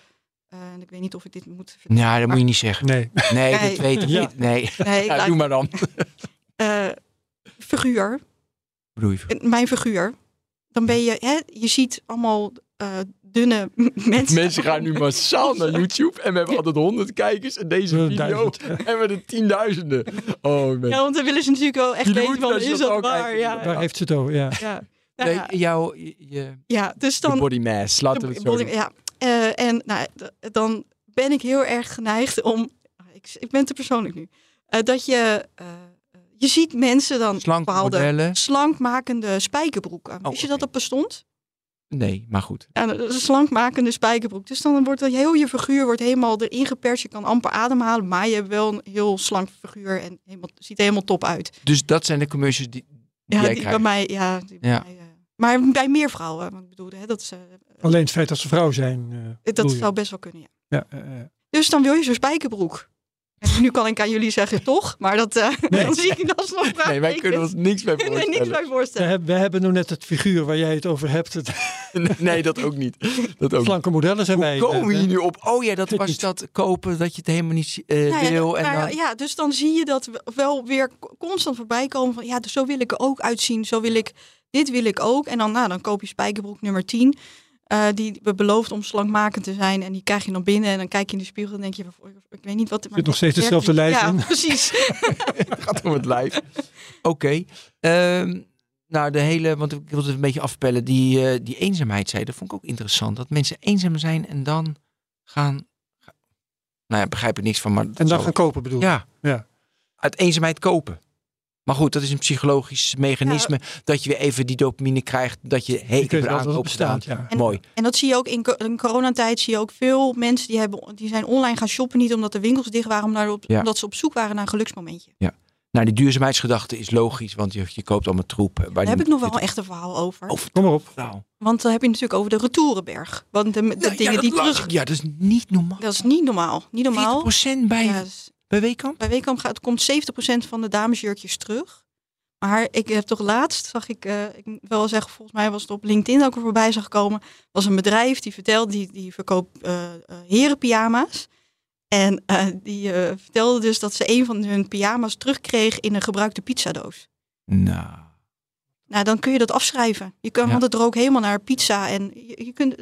uh, ik weet niet of ik dit moet vertellen. Ja, dat moet je niet zeggen. Nee, nee, nee. dat weet ik Ja. niet. Nee, Nee, ja, laat- doe maar dan. Figuur, Bedoel je? mijn figuur. Dan ben je, hè, je ziet allemaal eh, dunne mensen. Mensen gaan nu massaal naar YouTube en we hebben altijd honderd kijkers en deze video duizend. hebben we er tienduizenden. Oh, man. Ja, want dan willen ze natuurlijk wel echt weten van, is zo'n dat ook waar? Ja, Daar heeft ze het over, ja. ja. Ja, Nee, jouw, je, ja, dus de dan... body mass, laten we het zo body- doen. ja, eh, en nou, dan ben ik heel erg geneigd om... Ik, ik ben te persoonlijk nu. eh, dat je... je ziet mensen dan Slanke bepaalde modellen. slankmakende spijkerbroeken. Wist je dat dat bestond? Nee, maar goed. Ja, een slankmakende spijkerbroek. Dus dan wordt dat heel je figuur wordt helemaal erin geperst. Je kan amper ademhalen, maar je hebt wel een heel slank figuur en helemaal, ziet er helemaal top uit. Dus dat zijn de commercials die, die Ja, jij die bij mij, ja. Die bij mij, eh, maar bij meer vrouwen, want ik bedoel, hè, dat, is, eh, Alleen het feit dat ze vrouw zijn. eh, dat zou best wel kunnen, ja. Ja. Dus dan wil je zo'n spijkerbroek. Nu kan ik aan jullie zeggen toch, maar dat, eh, Nee. dan zie ik dat nog Nee, wij kunnen ons niks bij nee, niks voorstellen. bij we, voorstellen. hebben, we hebben nog net het figuur waar jij het over hebt. Het Nee, dat ook niet. Dat ook slanke modellen zijn wij. Hoe komen we eh, hier nu op? Oh ja, dat was dat kopen dat je het helemaal niet eh, Nou ja, wil. En maar dan... ja, dus dan zie je dat we- wel weer constant voorbij komen van ja, dus zo wil ik er ook uitzien, zo wil ik, dit wil ik ook. En dan, nou, dan koop je spijkerbroek nummer 10, eh, die we beloofd om slankmakend te zijn. En die krijg je dan binnen en dan kijk je in de spiegel en denk je, ik weet niet wat... maar Zit nog steeds dezelfde lijf Ja, in. precies. Het gaat om het lijf. Oké. Ehm, nou, de hele, want ik wilde het een beetje afpellen, die, eh, die eenzaamheid zei, dat vond ik ook interessant. Dat mensen eenzaam zijn en dan gaan, ga- nou ja, begrijp ik niks van, maar... En dan zo- gaan kopen bedoel je? Ja. Ja. Uit eenzaamheid kopen. Maar goed, dat is een psychologisch mechanisme. Dat je weer even die dopamine krijgt. Dat je een aankoop bestaat, gedaan. ja. En- Mooi. En dat zie je ook in, in coronatijd, zie je ook veel mensen die, hebben, die zijn online gaan shoppen, niet omdat de winkels dicht waren, maar op, Ja. omdat ze op zoek waren naar een geluksmomentje. Nou, die duurzaamheidsgedachte is logisch, want je, je koopt allemaal troep. eh, Waar Daar heb ik nog wel een echte verhaal over. zitten. Kom maar op. Nou. Want dan heb je natuurlijk over de retourenberg. Want de, de Ja, dingen ja, die terug... ik. Ja, dat is niet normaal. Dat is niet normaal. Niet normaal. 40% bij, Ja, bij Weekamp? bij Weekamp gaat, komt 70% van de damesjurkjes terug. Maar ik heb toch laatst, zag ik, eh, ik moet wel zeggen, volgens mij was het op LinkedIn ook er voorbij zag komen, was een bedrijf die vertelde, die, die verkoopt eh, herenpyjama's. En die vertelde dus dat ze een van hun pyjama's terugkreeg in een gebruikte pizzadoos. Nou. Nou, dan kun je dat afschrijven. Je kan, Ja. want het rook helemaal naar pizza en je, je kunt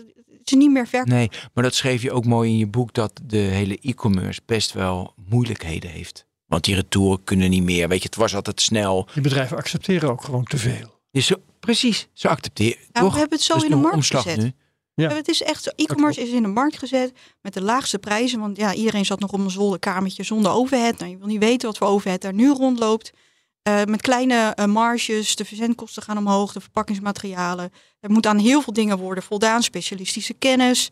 ze niet meer verkopen. Nee, maar dat schreef je ook mooi in je boek dat de hele e-commerce best wel moeilijkheden heeft. Want die retouren kunnen niet meer. Weet je, het was altijd snel. Die bedrijven accepteren ook gewoon te veel. Dus zo, precies, ze accepteren. Ja, toch? we hebben het zo in de markt omslag gezet. nu. Ja. Het is echt zo. E-commerce is in de markt gezet met de laagste prijzen. Want ja, iedereen zat nog op een zolderkamertje zonder overhead. Nou, je wil niet weten wat voor overhead daar nu rondloopt. Eh, met kleine eh, marges, de verzendkosten gaan omhoog, de verpakkingsmaterialen. Er moet aan heel veel dingen worden voldaan, specialistische kennis.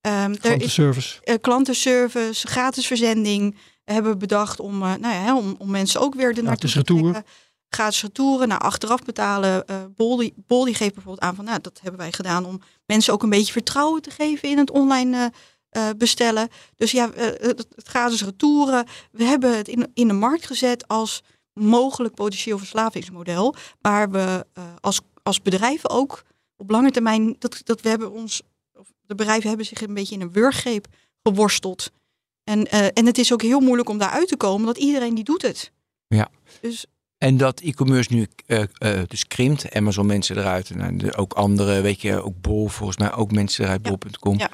Ehm, er is Klantenservice. eh, klantenservice, gratis verzending hebben we bedacht om, nou ja, hè, om, om mensen ook weer de naartoe Gratis te trekken. Gratis retouren, nou achteraf betalen. Boldy, Boldy geeft bijvoorbeeld aan van, nou dat hebben wij gedaan om mensen ook een beetje vertrouwen te geven in het online bestellen. Dus ja, het, het gratis retouren. We hebben het in, in de markt gezet als mogelijk potentieel verslavingsmodel. Waar we eh, als, als bedrijven ook op lange termijn, dat, dat we hebben ons, of de bedrijven hebben zich een beetje in een wurggreep geworsteld. En, eh, en het is ook heel moeilijk om daaruit te komen, want iedereen die doet het. Ja. Dus En dat e-commerce nu eh, eh, dus krimpt. Amazon mensen eruit. En nou, de- ook andere, weet je, ook Bol volgens mij. Ook mensen eruit, Ja. bol.com. Ja.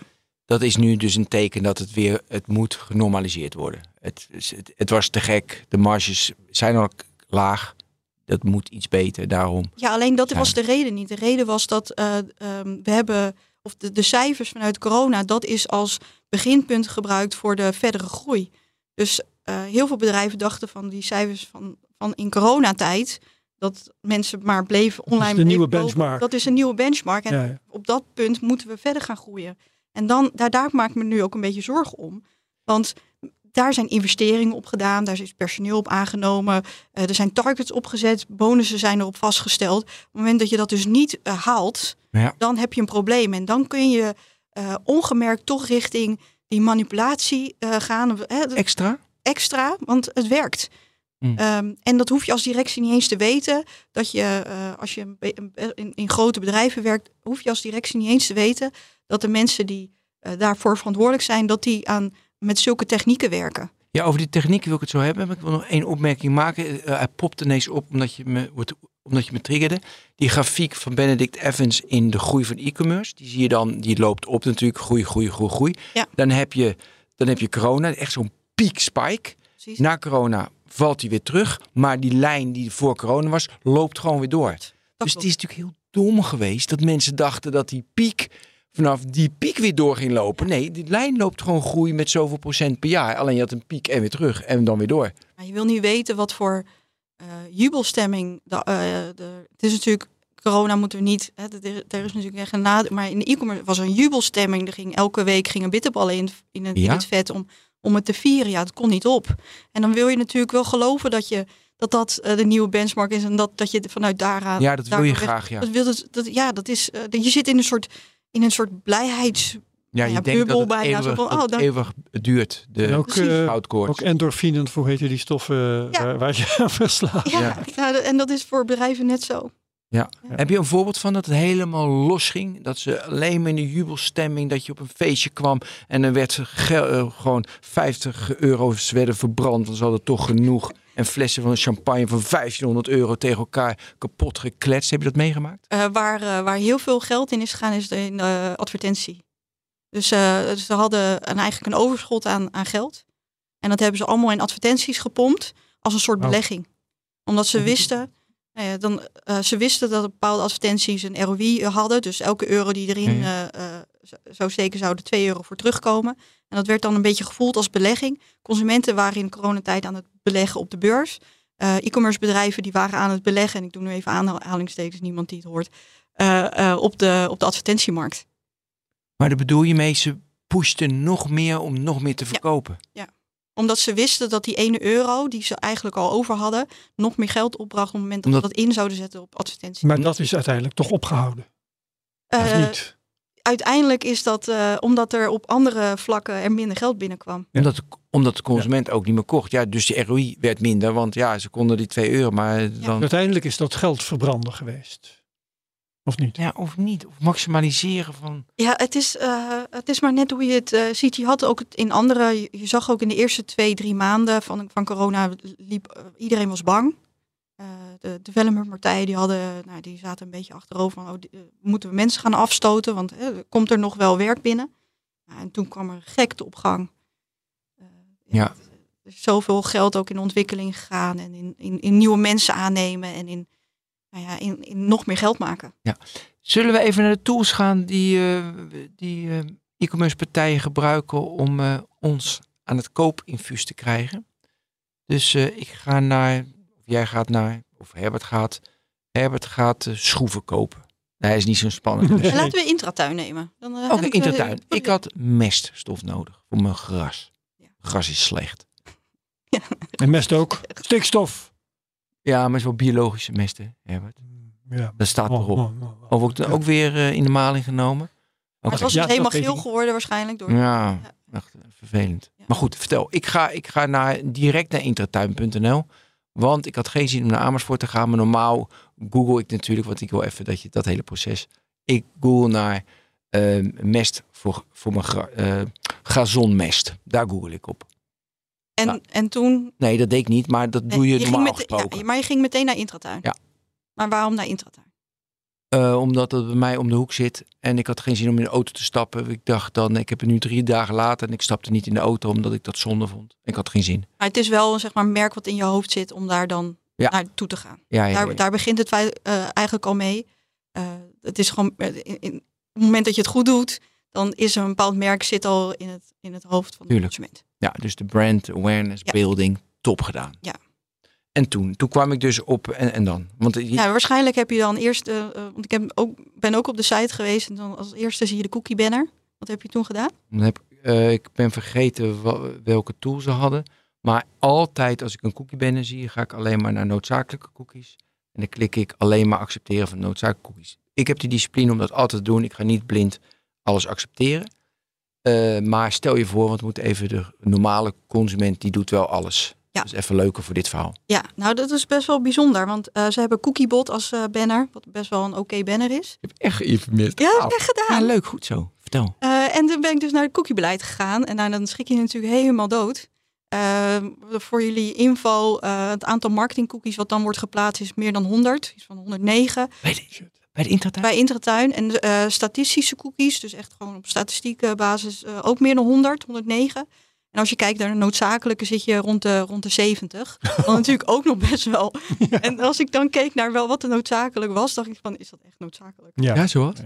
Dat is nu dus een teken dat het weer, het moet genormaliseerd worden. Het, is- het, het was te gek. De marges zijn al laag. Dat moet iets beter, daarom. ja, alleen dat was de reden niet. De reden was dat eh, ehm, we hebben, of de, de cijfers vanuit corona, dat is als beginpunt gebruikt voor de verdere groei. Dus eh, heel veel bedrijven dachten van die cijfers van, van in coronatijd, dat mensen maar bleven is online. de nieuwe bleven kopen. benchmark. Dat is een nieuwe benchmark. En Ja, ja. op dat punt moeten we verder gaan groeien. En dan, daar, daar maak ik me nu ook een beetje zorgen om. Want daar zijn investeringen op gedaan, daar is personeel op aangenomen, eh, er zijn targets opgezet, bonussen zijn erop vastgesteld. Op het moment dat je dat dus niet eh, haalt, Ja. dan heb je een probleem. En dan kun je eh, ongemerkt toch richting die manipulatie gaan. Hè, Extra? extra, want het werkt. Hmm. Ehm, en dat hoef je als directie niet eens te weten. Dat je, eh, als je in, in grote bedrijven werkt, hoef je als directie niet eens te weten dat de mensen die eh, daarvoor verantwoordelijk zijn, dat die aan met zulke technieken werken. Ja, over die techniek wil ik het zo hebben. Maar ik wil nog één opmerking maken. Eh, hij popt ineens op omdat je, me, wordt- omdat je me triggerde. Die grafiek van Benedict Evans in de groei van e-commerce. Die zie je dan, die loopt op natuurlijk. Groei, groei, groei, groei. Ja. Dan, heb je, dan heb je corona, echt zo'n peak spike. Precies. Na corona valt hij weer terug. Maar die lijn die voor corona was, loopt gewoon weer door. Dat dus het is natuurlijk heel dom geweest dat mensen dachten dat die piek vanaf die piek weer door ging lopen. Nee, die lijn loopt gewoon groei met zoveel procent per jaar. Alleen je had een piek en weer terug en dan weer door. Maar je wil niet weten wat voor eh, jubelstemming. De, eh, de, het is natuurlijk, corona moeten we niet. Hè, er, is natuurlijk echt een nadeel. Maar in de e-commerce was er een jubelstemming. Er ging elke week gingen bitterballen in, in, het, in Ja. het vet om, om het te vieren. Ja, dat kon niet op. En dan wil je natuurlijk wel geloven dat je dat, dat eh, de nieuwe benchmark is en dat, dat je vanuit daaraan. Ja, dat wil je graag, ja. Dat wil het, dat, ja, dat is. eh, dat je zit in een soort, in een soort blijheids. Ja, ja, je denkt dat bubbel het bijna, eeuwig, van, oh, dan- eeuwig duurt, de En ook, Precies. eh, goudkoorts. ook endorfinen, hoe heet die stoffen eh, Ja. waar, waar je aan verslaat. Ja, Ja. ja, en dat is voor bedrijven net zo. Heb je een voorbeeld van dat het helemaal los ging? Dat ze alleen maar in de jubelstemming, dat je op een feestje kwam en dan werd gel- eh, gewoon 50 euro's werden verbrand, want ze hadden toch genoeg. En flessen van champagne van 1500 euro tegen elkaar kapot gekletst. Heb je dat meegemaakt? Eh, waar, eh, waar heel veel geld in is gegaan, is in de advertentie. Dus eh, ze hadden een, eigenlijk een overschot aan, aan geld. En dat hebben ze allemaal in advertenties gepompt als een soort Oh. belegging. Omdat ze wisten, nou ja, dan, eh, ze wisten dat bepaalde advertenties een ROI hadden. Dus elke euro die erin Ja, eh, eh, zou steken, zou er 2 euro voor terugkomen. En dat werd dan een beetje gevoeld als belegging. Consumenten waren in coronatijd aan het beleggen op de beurs. E-commerce bedrijven die waren aan het beleggen, en ik doe nu even aanhalingstekens, niemand die het hoort, op, de, op de advertentiemarkt. Maar daar bedoel je mee, ze pushten nog meer om nog meer te verkopen. Omdat ze wisten dat die ene euro die ze eigenlijk al over hadden, nog meer geld opbracht op het moment dat Omdat- ze dat in zouden zetten op advertentie. Maar dat is uiteindelijk toch opgehouden. of Eh, niet? uiteindelijk is dat eh, omdat er op andere vlakken er minder geld binnenkwam. Ja. Omdat, de, omdat de consument ook niet meer kocht. Ja, dus de ROI werd minder, want ja, ze konden die 2 euro, maar dan... Uiteindelijk is dat geld verbranden geweest. Of niet? Ja, of niet. Of maximaliseren van... Ja, het is, eh, het is maar net hoe je het eh, ziet. Je had ook het in andere, je, je zag ook in de eerste twee, drie maanden van, van corona, liep, eh, iedereen was bang. Eh, de developmentpartijen die hadden, nou, die zaten een beetje achterover van, oh, die- moeten we mensen gaan afstoten, want komt er nog wel werk binnen? Nou, en toen kwam er gekte op gang. Eh, Ja. Er is zoveel geld ook in ontwikkeling gegaan en in, in, in nieuwe mensen aannemen en in, nou ja, in, in nog meer geld maken. Zullen we even naar de tools gaan die, eh, die eh, e-commerce partijen gebruiken om eh, ons aan het koopinfuus te krijgen? Dus eh, ik ga naar, of jij gaat naar, of Herbert gaat, Herbert gaat schroeven kopen. Nee, is niet zo spannend. Dus- En laten we intratuin nemen. Dan, eh, Oké, heb ik, in de eh, tuin. Ik had meststof nodig voor mijn gras. Ja. Gras is slecht. En mest ook. Stikstof. Ja, maar het is wel biologische mesten, Herbert. Ja. Dat staat erop. Oh, oh, oh. Of ook, Ja. ook weer eh, in de maling genomen. Maar het was Ja, dus helemaal geel geworden waarschijnlijk door. Ja, echt eh, vervelend. Ja. Maar goed, vertel. Ik ga, ik ga naar, direct naar intratuin.nl. Want ik had geen zin om naar Amersfoort te gaan. Maar normaal google ik natuurlijk, want ik wil even dat je dat hele proces. Ik google naar eh, mest voor, voor mijn gra, eh, gazonmest. Daar google ik op. En, Ja. en toen... Nee, dat deed ik niet, maar dat doe je, ging normaal met, gesproken. ja, maar je ging meteen naar intratuin. Ja. Maar waarom naar intratuin? Eh, omdat het bij mij om de hoek zit. En ik had geen zin om in de auto te stappen. Ik dacht dan, ik heb het nu drie dagen later. En ik stapte niet in de auto omdat ik dat zonde vond. Ik had geen zin. Maar het is wel zeg maar, een merk wat in je hoofd zit om daar dan Ja. naartoe te gaan. Ja, ja, Daar, daar begint het eh, eigenlijk al mee. Eh, het is gewoon, eh, in, in, op het moment dat je het goed doet, dan is er een bepaald merk zit al in het, in het hoofd van de Tuurlijk. consument. Ja, dus de brand awareness Ja. building, top gedaan. Ja. En toen, toen kwam ik dus op en, en dan. Want je- Ja, waarschijnlijk heb je dan eerst, eh, eh, want ik heb ook, ben ook op de site geweest en dan als eerste zie je de cookie banner. Wat heb je toen gedaan? dan heb, eh, ik ben vergeten welke tool ze hadden. Maar altijd als ik een cookie banner zie, ga ik alleen maar naar noodzakelijke cookies. En dan klik ik alleen maar accepteren van noodzakelijke cookies. Ik heb die discipline om dat altijd te doen. Ik ga niet blind alles accepteren. Eh, maar stel je voor, want we moeten even de normale consument, die doet wel alles. Ja. Dat is even leuker voor dit verhaal. Ja, nou dat is best wel bijzonder, want eh, ze hebben Cookiebot als eh, banner, wat best wel een oké banner is. Je hebt echt geïnformeerd. Ja, dat heb ik echt gedaan. Ja, leuk, goed zo. Vertel. En toen ben ik dus naar het cookiebeleid gegaan. En nou, dan schrik je natuurlijk helemaal dood. Voor jullie info, eh, het aantal marketingcookies wat dan wordt geplaatst is meer dan 100. Iets van 109 Bij de, bij de intratuin? bij Intratuin. En eh, statistische cookies, dus echt gewoon op statistieke basis, eh, ook meer dan 100, 109. En als je kijkt naar de noodzakelijke zit je rond de, rond de 70. Wat natuurlijk ook nog best wel. En als ik dan keek naar wel wat de noodzakelijk was, dacht ik van, is dat echt noodzakelijk? Ja. Ja, zoals?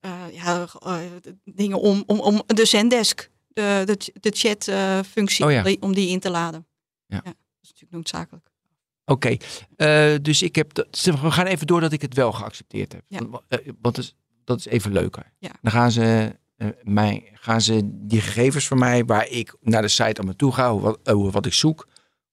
eh, ja, eh, dingen om, om, om de Zendesk, de, de, de chat-functie, Oh ja. om, die, om die in te laden. Ja. dat is natuurlijk noodzakelijk. Oké, eh, dus ik heb. dat- we gaan even door dat ik het wel geaccepteerd heb. Ja. Want, eh, want dat, is, dat is even leuker. Ja. Dan gaan ze, mij, gaan ze die gegevens van mij, waar ik naar de site aan me toe ga, wat, wat ik zoek,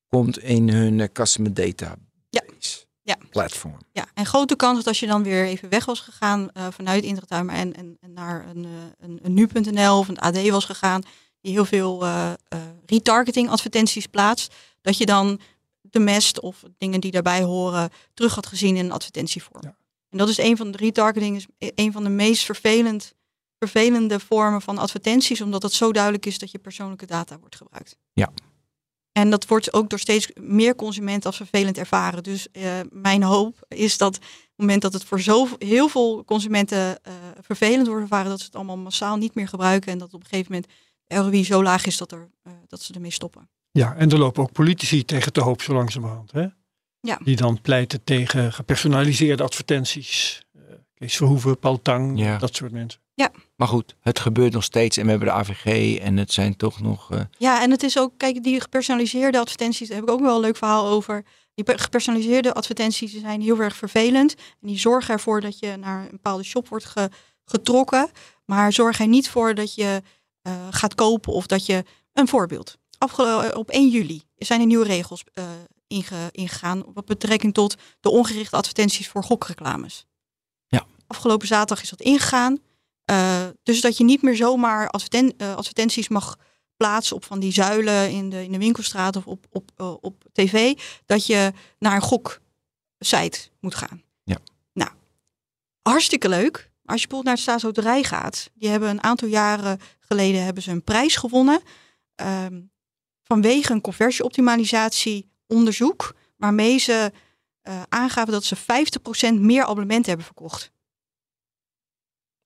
komt in hun customer database Ja. platform. Ja, en grote kans dat als je dan weer even weg was gegaan vanuit Intratuin en, en, en naar een, een, een nu.nl of een AD was gegaan, die heel veel retargeting advertenties plaatst, dat je dan de mest of dingen die daarbij horen terug had gezien in een advertentievorm. Ja. En dat is een van de retargeting is e- een van de meest vervelend, vervelende vormen van advertenties, omdat het zo duidelijk is dat je persoonlijke data wordt gebruikt. Ja. En dat wordt ook door steeds meer consumenten als vervelend ervaren. Dus eh, mijn hoop is dat op het moment dat het voor zo heel veel consumenten eh, vervelend wordt ervaren, dat ze het allemaal massaal niet meer gebruiken en dat op een gegeven moment ROI zo laag is dat, er, eh, dat ze ermee stoppen. Ja, en er lopen ook politici tegen te hoop zo langzamerhand. Hè? Ja. Die dan pleiten tegen gepersonaliseerde advertenties. Eh, Kees Verhoeven, Paul Tang, Ja. dat soort mensen. Maar goed, het gebeurt nog steeds en we hebben de AVG en het zijn toch nog. eh, Ja, en het is ook, kijk, die gepersonaliseerde advertenties, daar heb ik ook wel een leuk verhaal over. Die pe- gepersonaliseerde advertenties zijn heel erg vervelend. En die zorgen ervoor dat je naar een bepaalde shop wordt ge- getrokken. Maar zorg er niet voor dat je eh, gaat kopen of dat je. Een voorbeeld. Afgelo- op 1 juli zijn er nieuwe regels eh, inge- ingegaan. Wat betrekking tot de ongerichte advertenties voor gokreclames. Ja. Afgelopen zaterdag is dat ingegaan. Eh, dus dat je niet meer zomaar adverten- eh, advertenties mag plaatsen op van die zuilen in de, in de winkelstraat of op, op, eh, op tv, dat je naar een goksite moet gaan. Ja. Nou, hartstikke leuk. Als je bijvoorbeeld naar het staatsloterij gaat, die hebben een aantal jaren geleden hebben ze een prijs gewonnen ehm, vanwege een conversieoptimalisatie onderzoek, waarmee ze eh, aangaven dat ze 50% meer abonnementen hebben verkocht.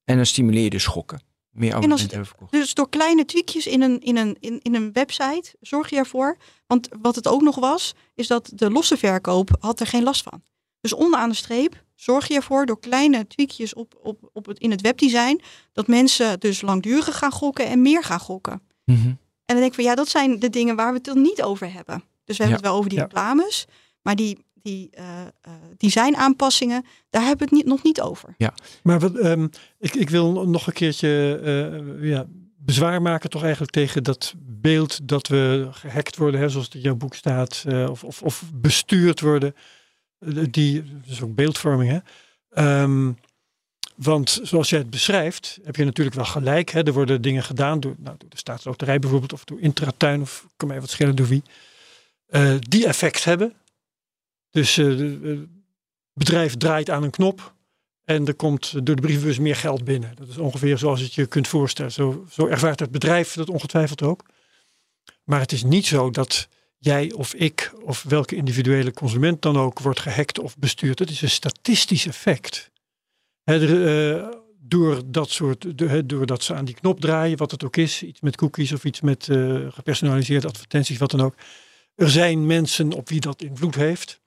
en dan stimuleer je de schokken. Meer als- abonnementen hebben verkocht. Dus door kleine tweakjes in een, in, een, in, in een website zorg je ervoor. Want wat het ook nog was, is dat de losse verkoop had er geen last van. Dus onderaan de streep zorg je ervoor door kleine tweakjes op, op, op het, in het webdesign. Dat mensen dus langdurig gaan gokken en meer gaan gokken. Mhm. En dan denk ik van ja, dat zijn de dingen waar we het dan niet over hebben. Dus we hebben Ja. het wel over die Ja. reclames. Maar die, die uh, designaanpassingen, daar hebben we het niet, nog niet over. Ja. Maar wat, um, ik, ik wil nog een keertje uh, ja, bezwaar maken toch eigenlijk tegen dat beeld dat we gehackt worden, hè, zoals het in jouw boek staat, uh, of, of, of, bestuurd worden. Die, dat is ook beeldvorming, hè. Um, want zoals jij het beschrijft, heb je natuurlijk wel gelijk. Hè? Er worden dingen gedaan door, nou, door de staatsloterij bijvoorbeeld, of door Intratuin, of kan mij wat schelen door wie. Uh, die effect hebben. Dus uh, het bedrijf draait aan een knop en er komt door de brievenbus meer geld binnen. Dat is ongeveer zoals het je kunt voorstellen. Zo, zo ervaart het bedrijf dat ongetwijfeld ook. Maar het is niet zo dat jij of ik of welke individuele consument dan ook wordt gehackt of bestuurd. Het is een statistisch effect. He, uh, door dat soort, de, doordat ze aan die knop draaien, wat het ook is, iets met cookies of iets met uh, gepersonaliseerde advertenties, wat dan ook. Er zijn mensen op wie dat invloed heeft.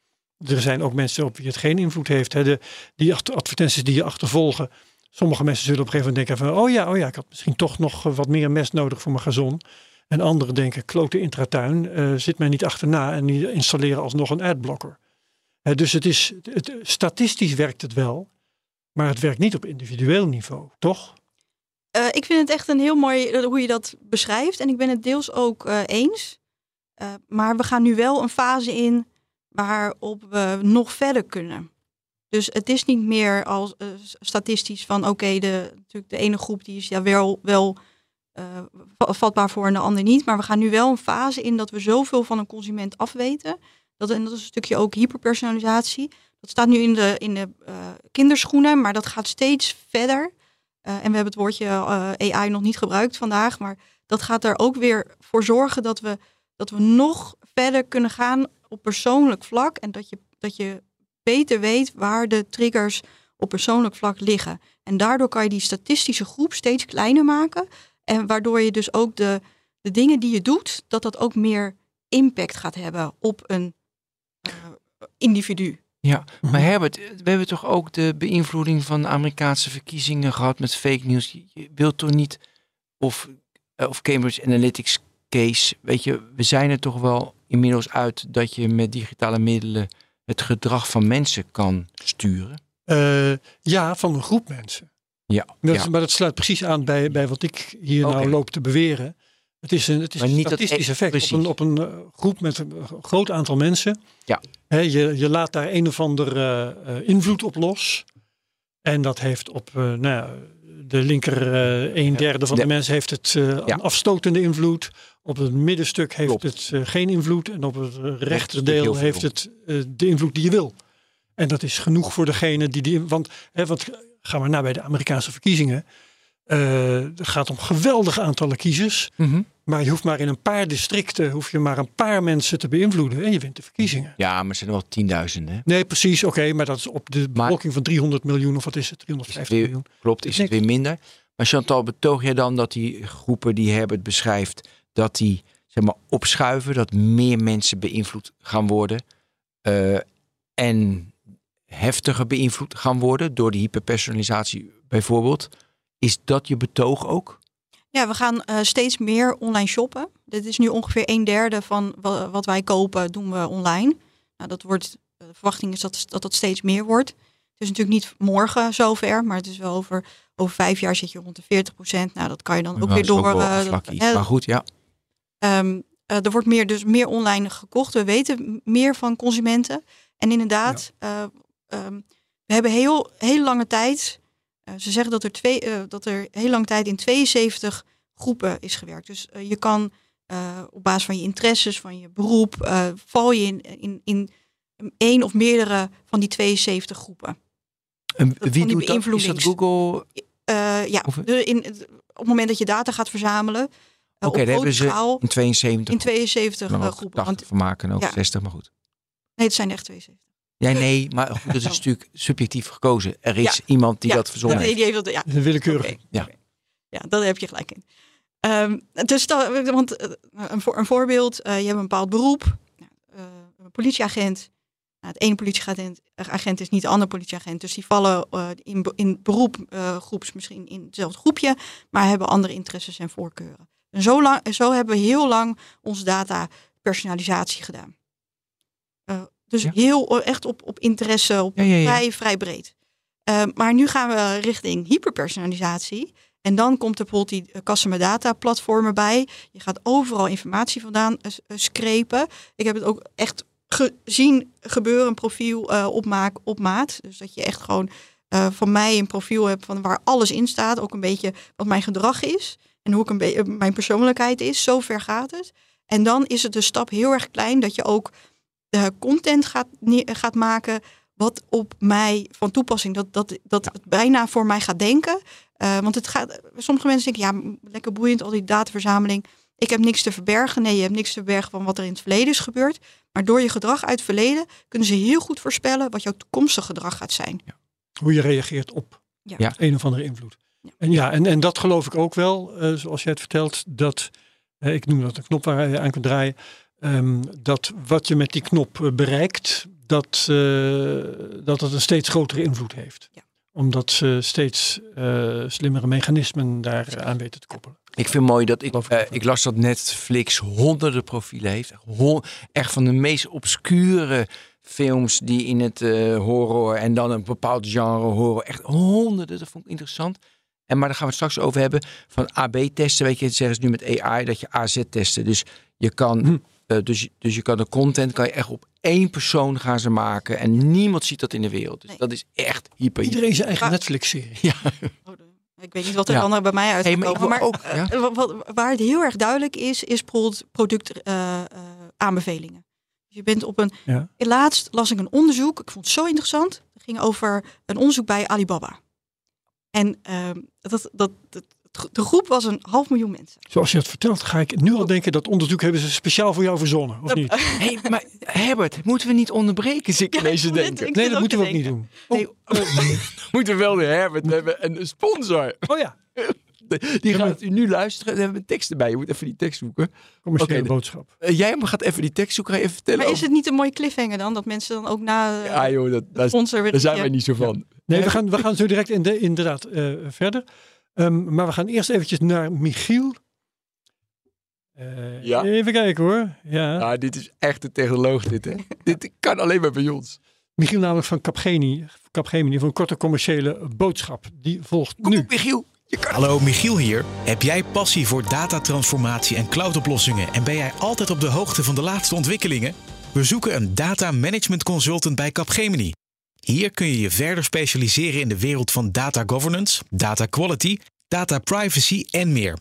Er zijn ook mensen op wie het geen invloed heeft. He, de, die advertenties die je achtervolgen. Sommige mensen zullen op een gegeven moment denken van, oh ja, oh ja, ik had misschien toch nog wat meer mest nodig voor mijn gazon. En anderen denken, klote intratuin, zit mij niet achterna en die installeren alsnog een adblocker. Dus het is, het, statistisch werkt het wel. Maar het werkt niet op individueel niveau, toch? Uh, ik vind het echt een heel mooi hoe je dat beschrijft. En ik ben het deels ook uh, eens. Maar we gaan nu wel een fase in waarop we nog verder kunnen. Dus het is niet meer als statistisch van oké, de, natuurlijk de ene groep die is ja wel, wel vatbaar voor en de ander niet. Maar we gaan nu wel een fase in dat we zoveel van een consument afweten. Dat, en dat is een stukje ook hyperpersonalisatie dat staat nu in de, in de uh, kinderschoenen, maar dat gaat steeds verder. Uh, en we hebben het woordje uh, AI nog niet gebruikt vandaag, maar dat gaat er ook weer voor zorgen dat we, dat we nog verder kunnen gaan op persoonlijk vlak. En dat je, dat je beter weet waar de triggers op persoonlijk vlak liggen. En daardoor kan je die statistische groep steeds kleiner maken. En waardoor je dus ook de, de dingen die je doet, dat dat ook meer impact gaat hebben op een individu. Ja, maar Herbert, we hebben toch ook de beïnvloeding van de Amerikaanse verkiezingen gehad met fake news. Je wilt toch niet, of, eh, of Cambridge Analytics case, weet je, we zijn er toch wel inmiddels uit dat je met digitale middelen het gedrag van mensen kan sturen? Uh, ja, van een groep mensen. Ja, dat, ja. Maar dat sluit precies aan bij, bij wat ik hier okay. nou loop te beweren. Het is een, het is een statistisch effect precies. op een, op een uh, groep met een groot aantal mensen. Ja. He, je, je laat daar een of ander uh, invloed op los. En dat heeft op uh, nou ja, de linker een derde van de, de mensen heeft het ja. een afstotende invloed. Op het middenstuk heeft Klopt. het geen invloed. En op het rechterdeel heeft het de invloed die je wil. En dat is genoeg voor degene die die. Want, hè, want gaan we naar bij de Amerikaanse verkiezingen. Het gaat om geweldige aantallen kiezers. Mm -hmm. Maar je hoeft maar in een paar districten hoef je maar een paar mensen te beïnvloeden en je wint de verkiezingen. Ja, maar het zijn er wel tienduizenden. Nee, precies. Oké, okay, maar dat is op de bevolking van 300 miljoen of wat is het? 350 weer, miljoen. Klopt, is het weer minder. Maar Chantal, betoog jij dan dat die groepen die Herbert beschrijft, dat die zeg maar opschuiven, dat meer mensen beïnvloed gaan worden uh, en heftiger beïnvloed gaan worden door die hyperpersonalisatie bijvoorbeeld? Is dat je betoog ook? Ja, we gaan uh, steeds meer online shoppen. Dit is nu ongeveer een derde van wat wij kopen, doen we online. Nou, dat wordt, de verwachting is dat, dat dat steeds meer wordt. Het is natuurlijk niet morgen zover, maar het is wel over, over vijf jaar zit je rond de 40 procent. Nou, dat kan je dan ook weer door. Ook uh, dat, uh, maar goed, ja. Um, er wordt meer, dus meer online gekocht. We weten meer van consumenten. En inderdaad, ja. um, we hebben heel, heel lange tijd ze zeggen dat er, twee, uh, dat er heel lang tijd in 72 groepen is gewerkt. Dus uh, je kan op basis van je interesses, van je beroep, val je in, in, in één of meerdere van die 72 groepen. En wie doet dat? Is dat Google? ja, in, op het moment dat je data gaat verzamelen. Oké, okay, daar hebben ze schaal, in 72, in 72 groepen. 80 van maken ook ja. 60, maar goed. Nee, het zijn echt 72. Ja, nee, maar goed, dat is natuurlijk subjectief gekozen. Er is ja. iemand die ja. dat verzonnen heeft. Die heeft dat, ja. Een willekeurig. Okay. Ja. Okay. ja, daar heb je gelijk in. Um, dus dat, want een, voor, een voorbeeld, uh, je hebt een bepaald beroep, uh, een politieagent. Nou, het ene politieagent agent is niet de andere politieagent, dus die vallen uh, in, in beroepgroeps misschien in hetzelfde groepje, maar hebben andere interesses en voorkeuren. En zo, lang, zo hebben we heel lang onze data personalisatie gedaan. Dus Ja. heel echt op, op interesse, op Ja. Vrij, vrij breed. Eh, maar nu gaan we richting hyperpersonalisatie. En dan komt er bijvoorbeeld die eh, customer data platformen bij. Je gaat overal informatie vandaan eh, eh, screpen. Ik heb het ook echt gezien gebeuren, een profiel opmaak op maat. Dus dat je echt gewoon van mij een profiel hebt van waar alles in staat. Ook een beetje wat mijn gedrag is. En hoe ik een mijn persoonlijkheid is. Zo ver gaat het. En dan is het de stap heel erg klein dat je ook eh, content gaat, gaat maken wat op mij van toepassing, dat, dat, dat het bijna voor mij gaat denken. Eh, want het gaat, sommige mensen denken, ja, lekker boeiend, al die dataverzameling. Ik heb niks te verbergen. Nee, je hebt niks te verbergen van wat er in het verleden is gebeurd. Maar door je gedrag uit het verleden kunnen ze heel goed voorspellen wat jouw toekomstige gedrag gaat zijn. Hoe je reageert op Ja. Een of andere invloed. En ja, en, en dat geloof ik ook wel, eh, zoals jij het vertelt, dat, ik noem dat een knop waar je aan kunt draaien, ehm, dat wat je met die knop eh, bereikt, dat, eh, dat het een steeds grotere invloed heeft. Ja. Omdat ze steeds eh, slimmere mechanismen daar aan weten te koppelen. Ik vind mooi dat ik, ik eh, las dat Netflix honderden profielen heeft. Echt hon- Echt van de meest obscure films die in het eh, horror en dan een bepaald genre horror. Echt honderden, dat vond ik interessant. En maar daar gaan we het straks over hebben. Van AB testen, weet je, zeggen ze nu met AI dat je AZ testen. Dus je kan, Hm. Eh, dus, je- dus je kan de content kan je echt op één persoon gaan ze maken. En niemand ziet dat in de wereld. Dus Nee. dat is echt hyper. Iedereen zijn eigen Netflix-serie. Oh, de- Ik weet niet wat er Ja. dan bij mij uit Hey, maar ook, ja. eh, wat, wat- waar het heel erg duidelijk is, is bijvoorbeeld productaanbevelingen. Dus je bent op een. Ja. Laatst las ik een onderzoek. Ik vond het zo interessant. Het ging over een onderzoek bij Alibaba. En ehm, dat, dat, dat, de groep was een half miljoen mensen. Zoals je het vertelt, ga ik nu al denken dat onderzoek hebben ze speciaal voor jou verzonnen, of niet? Hey, maar Herbert, moeten we niet onderbreken, zit ik ineens denken. ik Nee, dat moeten we ook niet doen. Nee, moeten we wel de Herbert hebben en een sponsor. Oh ja, Die gaat u nu luisteren. Daar hebben we een tekst erbij. Je moet even die tekst zoeken. commerciële Oké, boodschap. Eh, jij gaat even die tekst zoeken. Even vertellen. Maar is het niet een mooie cliffhanger dan? Dat mensen dan ook na eh, Ja joh, dat, de sponsor weer daar zijn een wij niet zo van. Nee, we gaan, we gaan zo direct in de, inderdaad eh, verder. Ehm, maar we gaan eerst eventjes naar Michiel. Eh, Ja. Even kijken hoor. Ja. Ja, dit is echt een technoloog dit hè. dit kan alleen maar bij ons. Michiel namelijk van Capgemini, Capgemini voor een korte commerciële boodschap. Die volgt Kom nu. op Michiel. Je kan... Hallo, Michiel hier. Heb jij passie voor datatransformatie en cloudoplossingen en ben jij altijd op de hoogte van de laatste ontwikkelingen? We zoeken een data management consultant bij Capgemini. Hier kun je je verder specialiseren in de wereld van data governance, data quality, data privacy en meer.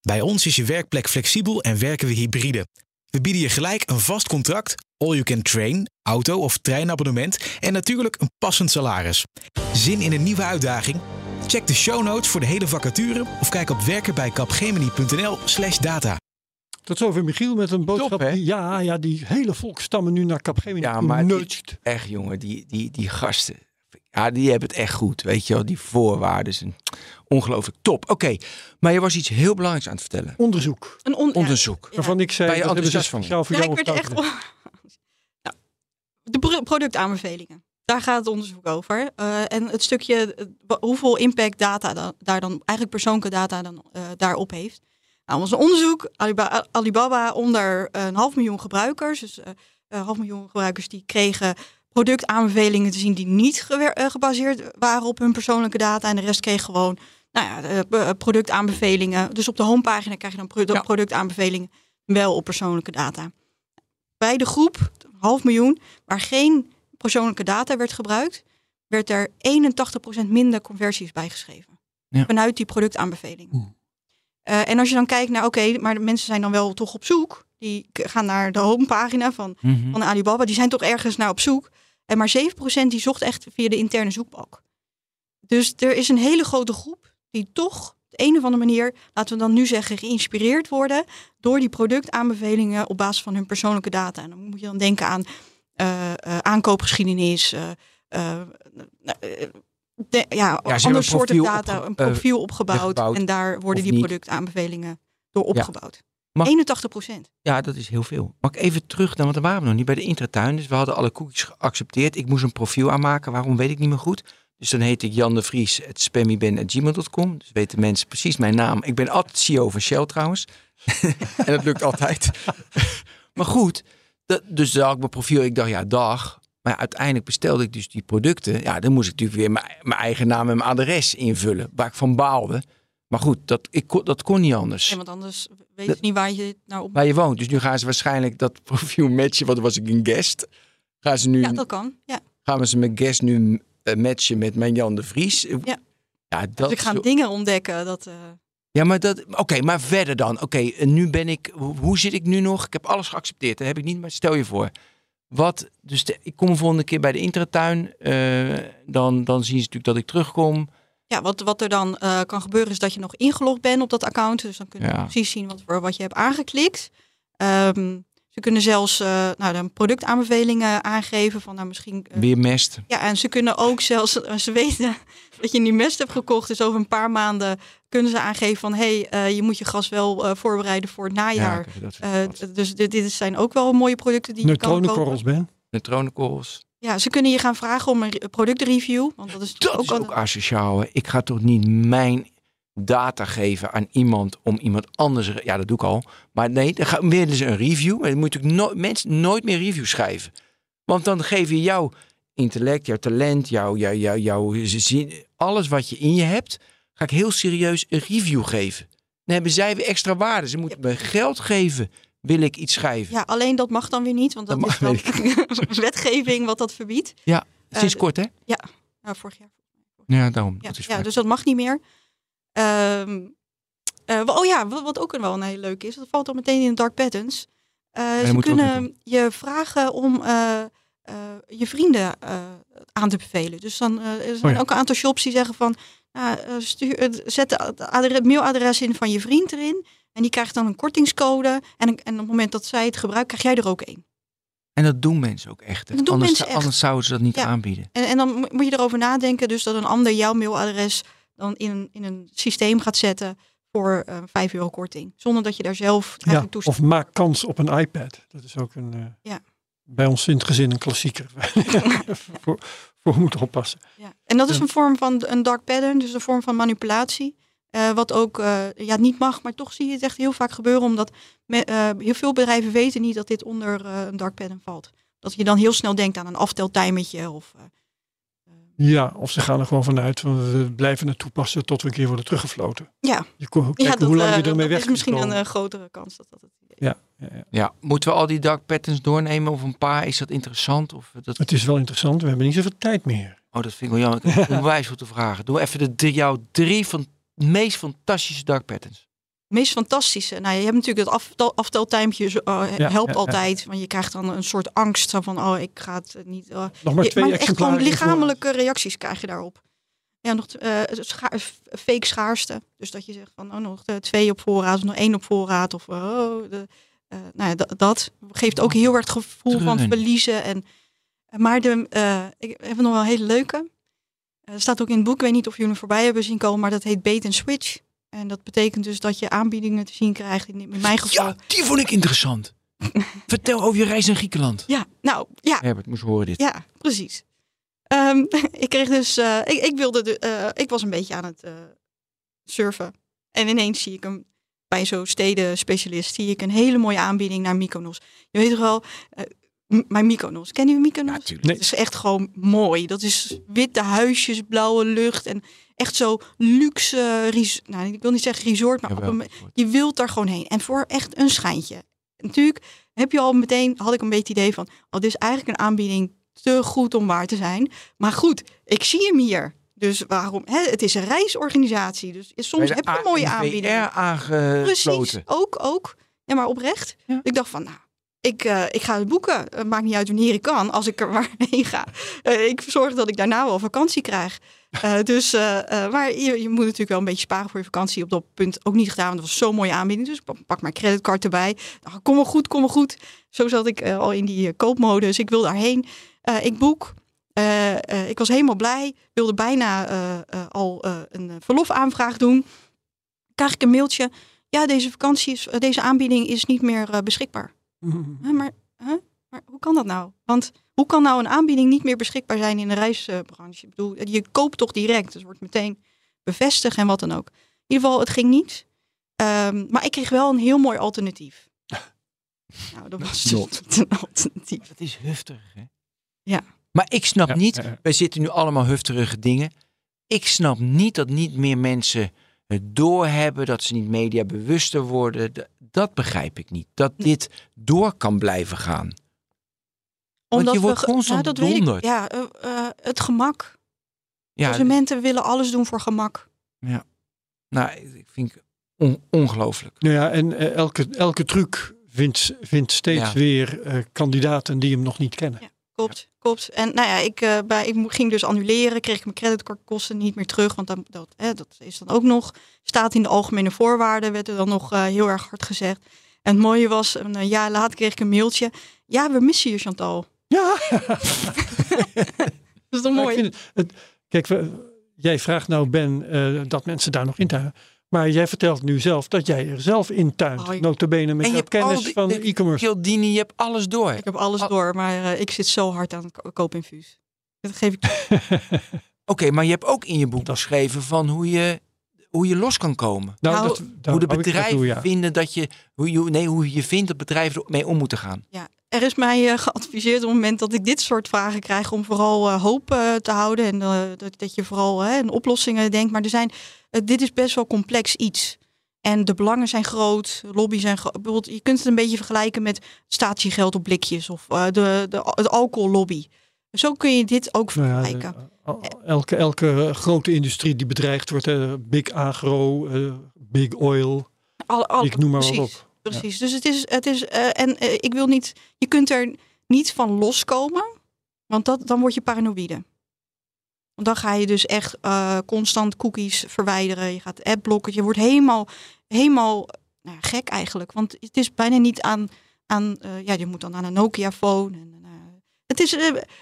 Bij ons is je werkplek flexibel en werken we hybride. We bieden je gelijk een vast contract, all you can train, auto- of treinabonnement en natuurlijk een passend salaris. Zin in een nieuwe uitdaging? Check de show notes voor de hele vacature of kijk op werkenbijkapgemini.nl slash data. Tot zover Michiel met een boodschap. die, ja, ja, die hele volkstammen nu naar Capgemini Ja, maar die-. Echt jongen, die, die, die gasten. Ja, die hebben het echt goed. Weet je wel, die voorwaarden. zijn Ongelooflijk top. Oké, maar je was iets heel belangrijks aan het vertellen. Onderzoek. een on- Onderzoek. ja. Waarvan ik zei, je dat hebben ze van? Ja, jou ik werd echt. Nou, de pro- productaanbevelingen. Daar gaat het onderzoek over. Eh, en het stukje eh, hoeveel impact data dan, daar dan eigenlijk persoonlijke data dan eh, daarop heeft. Nou, een onderzoek. Alibaba, Alibaba onder een half miljoen gebruikers. Dus eh, een half miljoen gebruikers die kregen productaanbevelingen te zien die niet eh, gebaseerd waren op hun persoonlijke data. En de rest kreeg gewoon nou ja, eh, productaanbevelingen. Dus op de homepagina krijg je dan productaanbevelingen wel op persoonlijke data. Bij de groep, half miljoen, waar geen persoonlijke data werd gebruikt, werd er 81% minder conversies bijgeschreven. Ja. Vanuit die productaanbeveling. Eh, en als je dan kijkt naar, oké, maar de mensen zijn dan wel toch op zoek. Die gaan naar de homepagina van, Mhm. van Alibaba. Die zijn toch ergens naar op zoek. En maar 7% die zocht echt via de interne zoekbalk. Dus er is een hele grote groep die toch op de een of andere manier, laten we dan nu zeggen, geïnspireerd worden door die productaanbevelingen op basis van hun persoonlijke data. En dan moet je dan denken aan eh, aankoopgeschiedenis, eh, de- ja, een soorten data, een eh, profiel opgebouwd. gebouwd, en daar worden die niet. productaanbevelingen door opgebouwd. Mag- 81 procent. Ja, dat is heel veel. Mag ik even terug dan, want daar waren we nog niet bij de intratuin. Dus we hadden alle cookies geaccepteerd. Ik moest een profiel aanmaken. Waarom weet ik niet meer goed. Dus dan heet ik Jan de Vries, het spammyben.gmail.com. Dus weten mensen precies mijn naam. Ik ben altijd CEO van Shell trouwens. en dat lukt altijd. maar goed, dat, dus had ik mijn profiel. Ik dacht, ja, dag. Maar uiteindelijk bestelde ik dus die producten. Ja, dan moest ik natuurlijk weer mijn, mijn eigen naam en mijn adres invullen. Waar ik van baalde. Maar goed, dat, ik, kon- dat kon niet anders. Want anders weet je niet waar je nou op... Waar je woont. Dus nu gaan ze waarschijnlijk dat profiel matchen. Want dan was ik een guest. Gaan ze nu, Ja, dat kan. Ja. gaan we ze met guest nu eh, matchen met mijn Jan de Vries? Ja. Ja, dat Dus ik ga dingen ontdekken. Dat, eh, Ja, maar dat. Oké, maar verder dan. Oké, nu ben ik. Hoe hoe zit ik nu nog? Ik heb alles geaccepteerd. Dat heb ik niet. Maar stel je voor. Wat. Dus de- ik kom de volgende keer bij de intratuin. eh, dan, dan zien ze natuurlijk dat ik terugkom. ja, wat, wat er dan eh, kan gebeuren is dat je nog ingelogd bent op dat account. Dus dan kunnen Ja. we precies zien wat, voor wat je hebt aangeklikt. Ehm, ze kunnen zelfs eh nou, dan productaanbevelingen aangeven. Van, nou, misschien, eh, Weer mest. Ja, en ze kunnen ook zelfs, als ze weten dat je nu mest hebt gekocht, dus over een paar maanden kunnen ze aangeven van hé, hey, eh, je moet je gas wel eh, voorbereiden voor het najaar. Eh, dus dit, dit zijn ook wel mooie producten die je kan kopen. Neutronenkorrels, Ben. Neutronenkorrels. Ja, ze kunnen je gaan vragen om een re- productreview, want dat is Dat ook is al- ook asociaal. hè. Ik ga toch niet mijn data geven aan iemand om iemand anders. Ja, dat doe ik al. Maar nee, dan gaan willen ze een review. Maar dan moet ik no mensen nooit meer reviews schrijven. Want dan geef je jouw intellect, jouw talent, jouw, jouw, jouw, jouw zin, alles wat je in je hebt, ga ik heel serieus een review geven. Dan hebben zij weer extra waarde. Ze moeten me geld geven. Wil ik iets schrijven? Ja, alleen dat mag dan weer niet, want dat, Dat is mag, dan wetgeving wat dat verbiedt. Sinds eh, kort, hè? Nou, vorig jaar. Ja, daarom. Ja, dat is ja dus dat mag niet meer. Ehm, eh, oh ja, wat, ook wel een hele leuke is, dat valt al meteen in de dark patterns. Eh, ze kunnen je vragen om eh, je vrienden aan te bevelen. Dus dan er zijn ja. ook een aantal shops die zeggen van, nou, stuur, zet het mailadres in van je vriend erin. En die krijgt dan een kortingscode. En, en op het moment dat zij het gebruikt, krijg jij er ook één. En dat doen mensen ook echt. anders, mensen echt. anders zouden ze dat niet Ja. aanbieden. En, en dan mo- moet je erover nadenken, dus dat een ander jouw mailadres dan in een, in een systeem gaat zetten voor eh 5 euro korting. Zonder dat je daar zelf Ja, toestaat. of maak kans op een iPad. Dat is ook een, eh, Ja. bij ons in het gezin een klassieker. voor, voor moeten oppassen. Ja. En dat is een vorm van een dark pattern, dus een vorm van manipulatie. Eh, wat ook ja, niet mag, maar toch zie je het echt heel vaak gebeuren. Omdat me- heel veel bedrijven weten niet dat dit onder een dark pattern valt. Dat je dan heel snel denkt aan een afteltimertje. Of, Ja, of ze gaan er gewoon vanuit. van we blijven het toepassen tot we een keer worden teruggefloten. Ja. Je kon ja, kijken dat, hoe lang eh, je ermee dat weg is misschien een eh, grotere kans dat dat het idee is. Ja, ja, ja. Ja, moeten we al die dark patterns doornemen of een paar? Is dat interessant? Of dat... Het is wel interessant. We hebben niet zoveel tijd meer. Oh, dat vind ik wel jammer. Ik heb onwijs veel te vragen. Doe even de, drie- jouw drie van meest fantastische dark patterns. Meest fantastische. Nou, je hebt natuurlijk het aftel, uh, Ja, helpt ja, ja. altijd. Want je krijgt dan een soort angst van, oh, ik ga het niet. eh, Nog maar je- twee maar echt gewoon lichamelijke reacties krijg je daarop. Ja, nog eh, scha- fake schaarste. Dus dat je zegt van, oh, nog eh, twee op voorraad of nog één op voorraad. Of oh, de, eh, nou ja, dat, dat geeft ook heel erg het gevoel van verliezen. En, maar de, ik heb nog wel een hele leuke. Er staat ook in het boek, ik weet niet of jullie hem voorbij hebben zien komen, maar dat heet bait and switch. En dat betekent dus dat je aanbiedingen te zien krijgt. In, in mijn geval. Ja, die vond ik interessant. Vertel over je reis naar Griekenland. Ja, nou ja, Herbert moest horen dit. ja, precies. Ehm, ik kreeg dus, eh, ik, ik wilde, de, eh, ik was een beetje aan het eh, surfen. En ineens zie ik hem bij zo'n stedenspecialist, zie ik een hele mooie aanbieding naar Mykonos. Je weet toch wel, eh, mijn Mykonos. Ken je Mykonos? natuurlijk. Nee. Het is echt gewoon mooi. Dat is witte huisjes, blauwe lucht en echt zo luxe, res- nou ik wil niet zeggen resort, maar op een, je wilt daar gewoon heen. En voor echt een schijntje. Natuurlijk heb je al meteen, had ik een beetje het idee van, oh, dit is eigenlijk een aanbieding te goed om waar te zijn. Maar goed, ik zie hem hier. Dus waarom? Hè, het is een reisorganisatie. Dus soms heb je mooie ANVR aanbiedingen. Precies, ook, ook. Ja, maar oprecht. Ja. Ik dacht van, nou, ik, eh, ik ga het boeken. Het maakt niet uit wanneer ik kan, als ik er maar heen ga. Eh, ik zorg dat ik daarna wel vakantie krijg. Eh, dus, eh, maar je, je moet natuurlijk wel een beetje sparen voor je vakantie. Op dat punt ook niet gedaan, want dat was zo'n mooie aanbieding. Dus ik pak- mijn creditcard erbij. Nou, kom maar goed, kom maar goed. Zo zat ik al in die koopmodus. Ik wil daarheen. Ik boek. Ik was helemaal blij. Wilde bijna al een verlofaanvraag doen. Krijg ik een mailtje. Ja, deze vakantie is, deze aanbieding is niet meer beschikbaar. Maar, huh? maar hoe kan dat nou? Want hoe kan nou een aanbieding niet meer beschikbaar zijn in de reisbranche? Ik bedoel, je koopt toch direct. Dus het wordt meteen bevestigd en wat dan ook. In ieder geval, het ging niet. Ehm, maar ik kreeg wel een heel mooi alternatief. Nou, dat was dus een alternatief. Dat is hufterig, hè? Ja. Maar ik snap Ja, niet, ja, ja. wij zitten nu allemaal hufterige dingen. Ik snap niet dat niet meer mensen het doorhebben, dat ze niet mediabewuster worden. D- Dat begrijp ik niet. Dat dit door kan blijven gaan. Want je we wordt ge- constant ja, ik. donderd. Ja, eh, eh, het gemak. Ja, Consumenten willen alles doen voor gemak. nou, ik vind het on- ongelooflijk. Nou ja, en eh, elke, elke truc vindt, vindt steeds Ja. weer eh, kandidaten die hem nog niet kennen. Klopt, klopt. En nou ja, ik, eh, bij, ik ging dus annuleren, kreeg ik mijn creditcardkosten niet meer terug. Want dan, dat, hè, dat is dan ook nog, staat in de algemene voorwaarden, werd er dan nog heel erg hard gezegd. En het mooie was, een jaar later kreeg ik een mailtje. Ja, we missen je Chantal. Ja, Dat is toch mooi? het, het- kijk, we- jij vraagt nou Ben eh, dat mensen daar nog in tuinen. Maar jij vertelt nu zelf dat jij er zelf in tuint. Oh, ik- Notabene met je kennis die- van de- e-commerce. Kildini, je hebt alles door. Ik heb alles Al- door, maar eh, ik zit zo hard aan ko- koopinfuus. Dat geef ik Oké, maar je hebt ook in je boek geschreven van hoe je, hoe je los kan komen. Nou, Nou, dat, hoe de bedrijven ja. vinden dat je, hoe je, nee, hoe je vindt dat bedrijven ermee om moeten gaan. Ja, er is mij eh, geadviseerd op het moment dat ik dit soort vragen krijg om vooral eh, hoop eh, te houden en dat, dat je vooral hè, oplossingen denkt. Maar er zijn, dit is best wel complex iets. En de belangen zijn groot, lobby zijn groot. Bijvoorbeeld, je kunt het een beetje vergelijken met statiegeld op blikjes of de, de, het alcohollobby. Zo kun je dit ook Nou ja, vergelijken. de- elke, elke grote industrie die bedreigd wordt, big agro, big oil, Al- al- ik noem maar wat op. Precies. Dus het is, het is eh, en eh, ik wil niet, je kunt er niet van loskomen, want dat, dan word je paranoïde. Want dan ga je dus echt eh, constant cookies verwijderen. Je gaat adblocken. Je wordt helemaal, helemaal nou, gek eigenlijk. Want het is bijna niet aan, aan eh, ja, je moet dan aan een Nokia-phone. En, eh, het, is,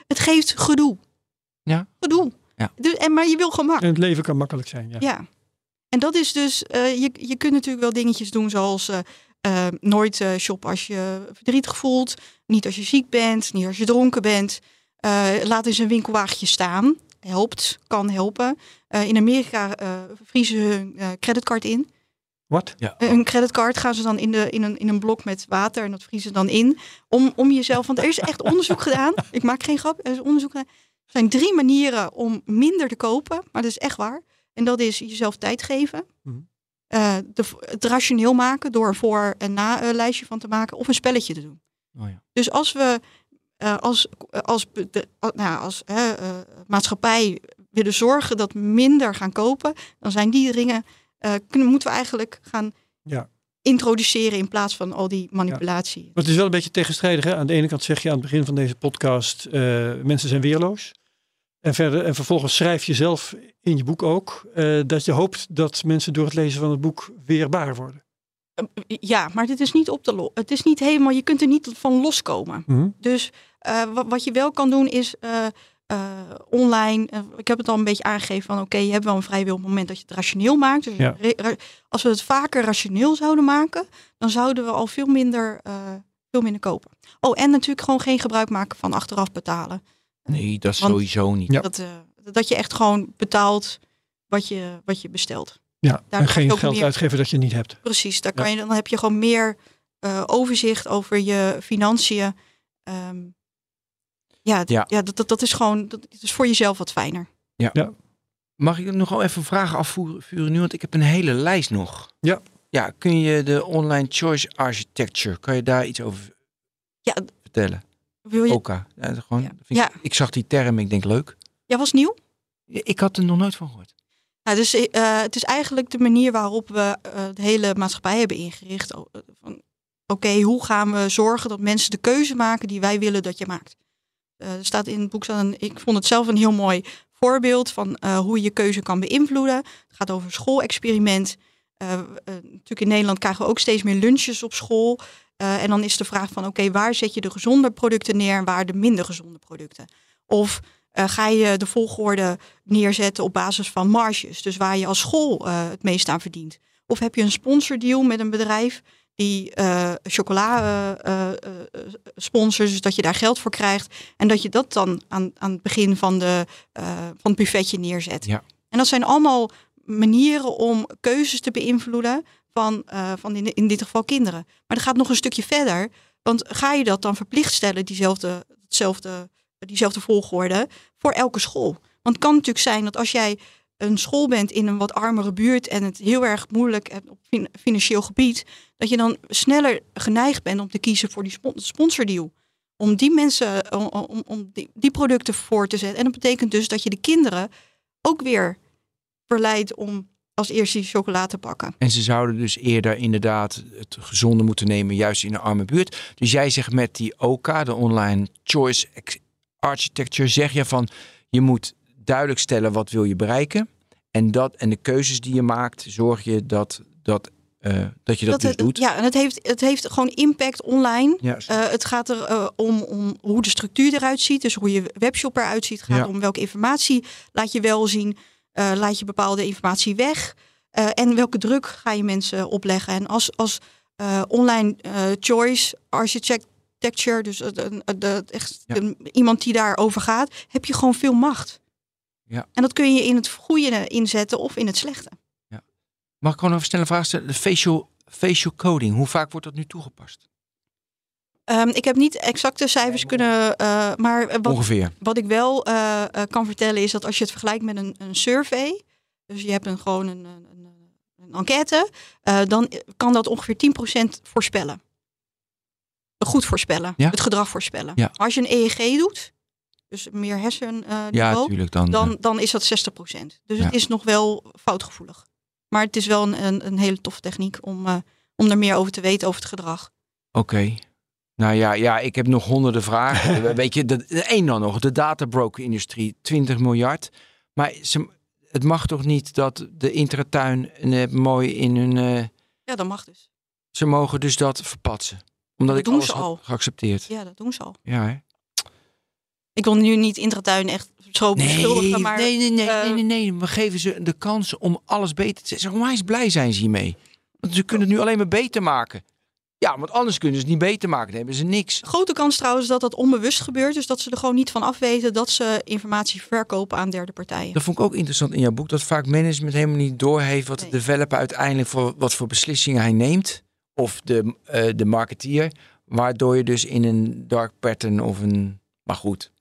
het geeft gedoe. Ja. Gedoe. Ja. Dus, en, maar je wil gemak. En het leven kan makkelijk zijn. Ja. Ja. En dat is dus, eh, je, je kunt natuurlijk wel dingetjes doen zoals eh, eh, nooit eh, shoppen als je verdrietig voelt. Niet als je ziek bent, niet als je dronken bent. Eh, laat eens een winkelwagentje staan. Helpt, kan helpen. Eh, in Amerika eh, vriezen ze hun eh, creditcard in. Wat? Ja. Hun creditcard gaan ze dan in, de, in, een, in een blok met water en dat vriezen ze dan in. Om, om jezelf, want er is echt onderzoek gedaan. Ik maak geen grap, er is onderzoek gedaan. Er zijn drie manieren om minder te kopen, maar dat is echt waar. En dat is jezelf tijd geven. Mhm. Eh, de, het rationeel maken door een voor- en na-lijstje van te maken. Of een spelletje te doen. Oh ja. Dus als we eh, als, als, de, nou, ja, als hè, eh, maatschappij willen zorgen dat we minder gaan kopen, dan zijn die dingen, eh, kunnen, moeten we eigenlijk gaan Ja. introduceren in plaats van al die manipulatie. Maar het is wel een beetje tegenstrijdig. Hè? Aan de ene kant zeg je aan het begin van deze podcast, eh, mensen zijn weerloos. En, verder, en vervolgens schrijf je zelf in je boek ook eh, dat je hoopt dat mensen door het lezen van het boek weerbaar worden. Eh, Ja, maar dit is niet op de Het is niet helemaal, je kunt er niet van loskomen. Mhm. Dus eh, wa- wat je wel kan doen is eh, online. ik heb het al een beetje aangegeven van oké, je hebt wel een vrij wil op het moment dat je het rationeel maakt. Dus Ja. als we het vaker rationeel zouden maken, dan zouden we al veel minder, veel minder kopen. Oh, en natuurlijk gewoon geen gebruik maken van achteraf betalen. Nee, dat is Want- sowieso niet. Ja. Dat, eh, dat je echt gewoon betaalt wat je, wat je bestelt. Ja, Daar en geen geld meer- uitgeven dat je niet hebt. Precies, daar Ja. kan je, dan heb je gewoon meer eh, overzicht over je financiën. Ehm, ja, Ja. ja. dat, dat, dat is gewoon dat is voor jezelf wat fijner. Mag ik nog wel even vragen afvuren nu? Want ik heb een hele lijst nog. Ja. Ja, kun je de online choice architecture, kan je daar iets over Ja, vertellen? Wil je, Oka. Ja, gewoon, Ja. ik, Ja. ik zag die term, ik denk leuk. ja, was nieuw. Ik had er nog nooit van gehoord. Nou, dus, eh, het is eigenlijk de manier waarop we eh, de hele maatschappij hebben ingericht. Eh, van, Oké, hoe gaan we zorgen dat mensen de keuze maken die wij willen dat je maakt? Er staat in het boek, ik vond het zelf een heel mooi voorbeeld van hoe je je keuze kan beïnvloeden. Het gaat over een schoolexperiment. Eh, natuurlijk in Nederland krijgen we ook steeds meer lunches op school. Eh, en dan is de vraag van, oké, waar zet je de gezonde producten neer en waar de minder gezonde producten? Of eh, ga je de volgorde neerzetten op basis van marges. Dus waar je als school eh, het meest aan verdient. Of heb je een sponsordeal met een bedrijf die chocola sponsort, dus dat je daar geld voor krijgt. En dat je dat dan aan, aan het begin van, de, van het buffetje neerzet. Ja. En dat zijn allemaal manieren om keuzes te beïnvloeden van, eh, van in, in dit geval kinderen. Maar dat gaat nog een stukje verder. Want ga je dat dan verplicht stellen, diezelfde, hetzelfde, diezelfde volgorde, voor elke school? Want het kan natuurlijk zijn dat als jij een school bent in een wat armere buurt en het heel erg moeilijk hebt op fin- financieel gebied, dat je dan sneller geneigd bent om te kiezen voor die spon- sponsordeal. Om die mensen, om, om, om die, die producten voor te zetten. En dat betekent dus dat je de kinderen ook weer verleidt om als eerste die chocolade te pakken. En ze zouden dus eerder inderdaad het gezonde moeten nemen, juist in een arme buurt. Dus jij zegt met die OK, de Online Choice Architecture, zeg je van je moet duidelijk stellen wat wil je bereiken. En, dat, en de keuzes die je maakt, zorg je dat, dat, eh, dat je dat, dus het, doet. Ja, en het heeft, het heeft gewoon impact online. Eh, het gaat er eh, om, om hoe de structuur eruit ziet. Dus hoe je webshop eruit ziet. Het gaat Ja. om welke informatie laat je wel zien. Eh, laat je bepaalde informatie weg. eh, en welke druk ga je mensen opleggen. En als, als eh, online choice architecture, dus echt Ja. iemand die daarover gaat, heb je gewoon veel macht. Ja. En dat kun je in het goede inzetten of in het slechte. Mag ik gewoon een snelle vraag stellen? De facial, facial coding, hoe vaak wordt dat nu toegepast? Ehm, ik heb niet exacte cijfers kunnen, eh, maar wat, Ongeveer. Wat ik wel eh, eh, kan vertellen is dat als je het vergelijkt met een, een survey, dus je hebt een, gewoon een, een, een, enquête, dan kan dat ongeveer 10% voorspellen. Goed voorspellen, Ja? het gedrag voorspellen. Ja. Als je een EEG doet, dus meer hersenniveau, Ja, dan. dan, dan is dat 60%. Dus het is nog wel foutgevoelig. Maar het is wel een, een, een hele toffe techniek om, om er meer over te weten over het gedrag. Oké. Nou ja, ja, ik heb nog honderden vragen. Weet je, de, één dan nog, de databroker-industrie, 20 miljard. Maar ze, het mag toch niet dat de intratuin eh, mooi in hun... eh, Ja, dat mag dus. ze mogen dus dat verpatsen. Omdat Dat ik doen alles ze had al. geaccepteerd. Ja, dat doen ze al. Ja, hè? Ik wil nu niet Intratuin echt zo beschuldigen, maar nee, nee, nee, eh, nee, nee, nee. We geven ze de kans om alles beter te zetten. Onwijs blij zijn ze hiermee. Want ze kunnen het nu alleen maar beter maken. Ja, want anders kunnen ze het niet beter maken. Dan hebben ze niks. grote kans trouwens dat dat onbewust gebeurt. Dus dat ze er gewoon niet van afweten dat ze informatie verkopen aan derde partijen. Dat vond ik ook interessant in jouw boek. Dat vaak management helemaal niet doorheeft wat de developer uiteindelijk voor wat voor beslissingen hij neemt. Of de, eh, de marketeer. Waardoor je dus in een dark pattern of een. Maar goed.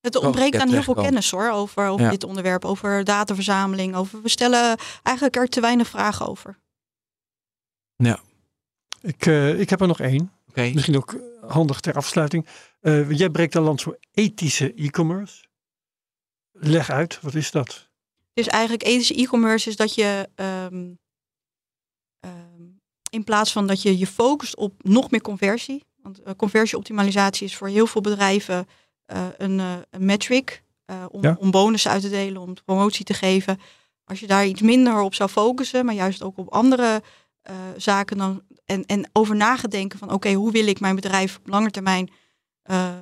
Het Wel ontbreekt aan heel veel kennis hoor, over, over Ja. dit onderwerp, over dataverzameling. Over, we stellen eigenlijk er te weinig vragen over. Ik, eh, ik heb er nog één. Oké. Misschien ook handig ter afsluiting. Eh, jij breekt een land voor ethische e-commerce. Leg uit, wat is dat? Dus eigenlijk ethische e-commerce is dat je ehm, ehm, in plaats van dat je je focust op nog meer conversie. Want eh, conversieoptimalisatie is voor heel veel bedrijven eh, een, eh, een metric. eh, om, Ja. om bonussen uit te delen, om promotie te geven. Als je daar iets minder op zou focussen, maar juist ook op andere eh, zaken dan, en, en over nagedenken van oké, hoe wil ik mijn bedrijf op lange termijn eh,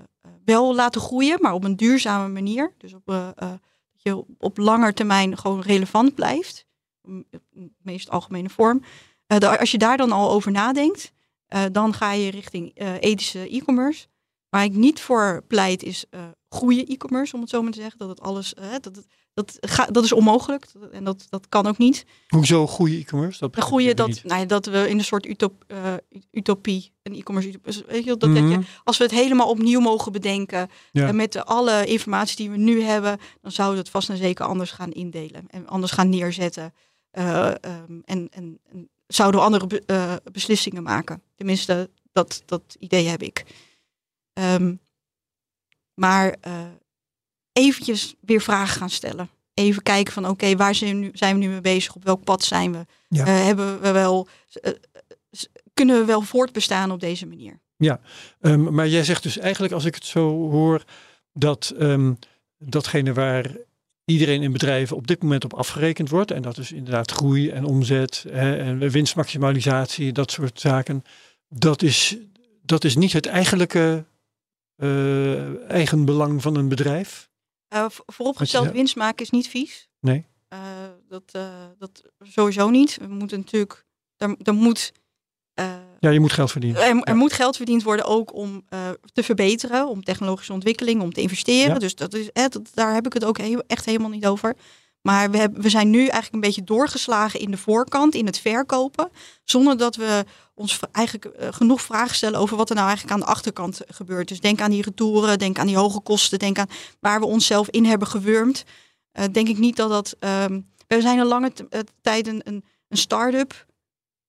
wel laten groeien, maar op een duurzame manier. Dus op, eh, dat je op langer termijn gewoon relevant blijft. In de meest algemene vorm. Als je daar dan al over nadenkt, dan ga je richting ethische e-commerce. Waar ik niet voor pleit is eh goede e-commerce, om het zo maar te zeggen. Dat het alles, eh, dat, het, dat, ga, dat is onmogelijk. En dat, dat kan ook niet. Hoezo goede e-commerce? Dat goede, dat, niet. nou ja, dat we in een soort utop, eh, utopie, een e-commerce utopie, dus weet je, wel, dat, Mhm. dat je, als we het helemaal opnieuw mogen bedenken, Ja. met alle informatie die we nu hebben, dan zouden we het vast en zeker anders gaan indelen en anders gaan neerzetten. Eh, ehm, en, en, en zouden we andere be- beslissingen maken. Tenminste, dat, dat idee heb ik. Ehm, maar eh eventjes weer vragen gaan stellen. Even kijken van oké, waar zijn we, nu, zijn we nu mee bezig? Op welk pad zijn we? Ja. Eh, hebben we wel, eh, kunnen we wel voortbestaan op deze manier? Ehm, maar jij zegt dus eigenlijk, als ik het zo hoor, dat ehm, datgene waar iedereen in bedrijven op dit moment op afgerekend wordt, en dat is inderdaad groei en omzet hè, en winstmaximalisatie, dat soort zaken, dat is, dat is niet het eigenlijke eigen belang van een bedrijf. Eh, vooropgesteld, winst maken is niet vies. Nee. Eh, dat, eh, dat sowieso niet. We moeten natuurlijk, er, er moet, eh, Ja, je moet geld verdienen. er, er Ja. moet geld verdiend worden ook om eh, te verbeteren, om technologische ontwikkeling, om te investeren. Ja. Dus dat is, dat, daar heb ik het ook echt helemaal niet over. Maar we, hebben, we zijn nu eigenlijk een beetje doorgeslagen in de voorkant, in het verkopen. Zonder dat we ons eigenlijk eh, genoeg vragen stellen over wat er nou eigenlijk aan de achterkant gebeurt. Dus denk aan die retouren, denk aan die hoge kosten, denk aan waar we onszelf in hebben gewurmd. Uh, denk ik niet dat dat. Ehm, we zijn een lange tijd een, een, start-up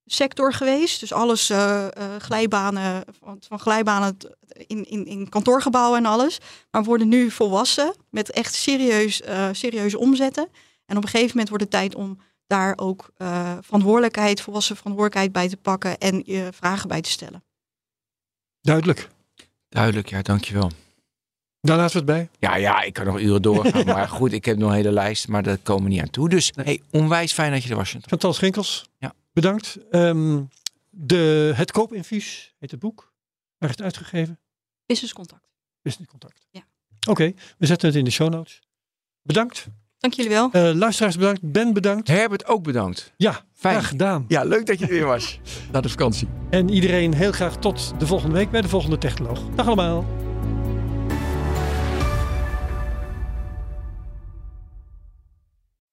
sector geweest. Dus alles glijbanen, van, van glijbanen in, in, in kantoorgebouwen en alles. Maar we worden nu volwassen met echt serieus, serieuze omzetten. En op een gegeven moment wordt het tijd om daar ook verantwoordelijkheid, volwassen verantwoordelijkheid bij te pakken en je vragen bij te stellen. Duidelijk. Duidelijk, ja, dankjewel. Daar laten we het bij. Ja, ja, ik kan nog uren doorgaan. ja. Maar goed, ik heb nog een hele lijst, maar daar komen we niet aan toe. Dus nee. hey, onwijs fijn dat je er was. Chantal Schinkels. Ja. Bedankt. Um, de, het koopinfuus heet het boek. Waar is het uitgegeven? Business Contact. Business Contact. Ja. Oké, okay, we zetten het in de show notes. Bedankt. Dank jullie wel. Uh, luisteraars bedankt. Ben bedankt. Herbert ook bedankt. Ja, Fijn. graag gedaan. Ja, leuk dat je er weer was. Na de vakantie. En iedereen heel graag tot de volgende week bij de volgende Technoloog. Dag allemaal.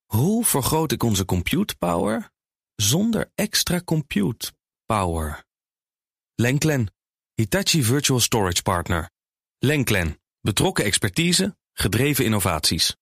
Hoe vergroot ik onze compute power zonder extra compute power? Lenklen, Hitachi Virtual Storage Partner. Lenklen, betrokken expertise, gedreven innovaties.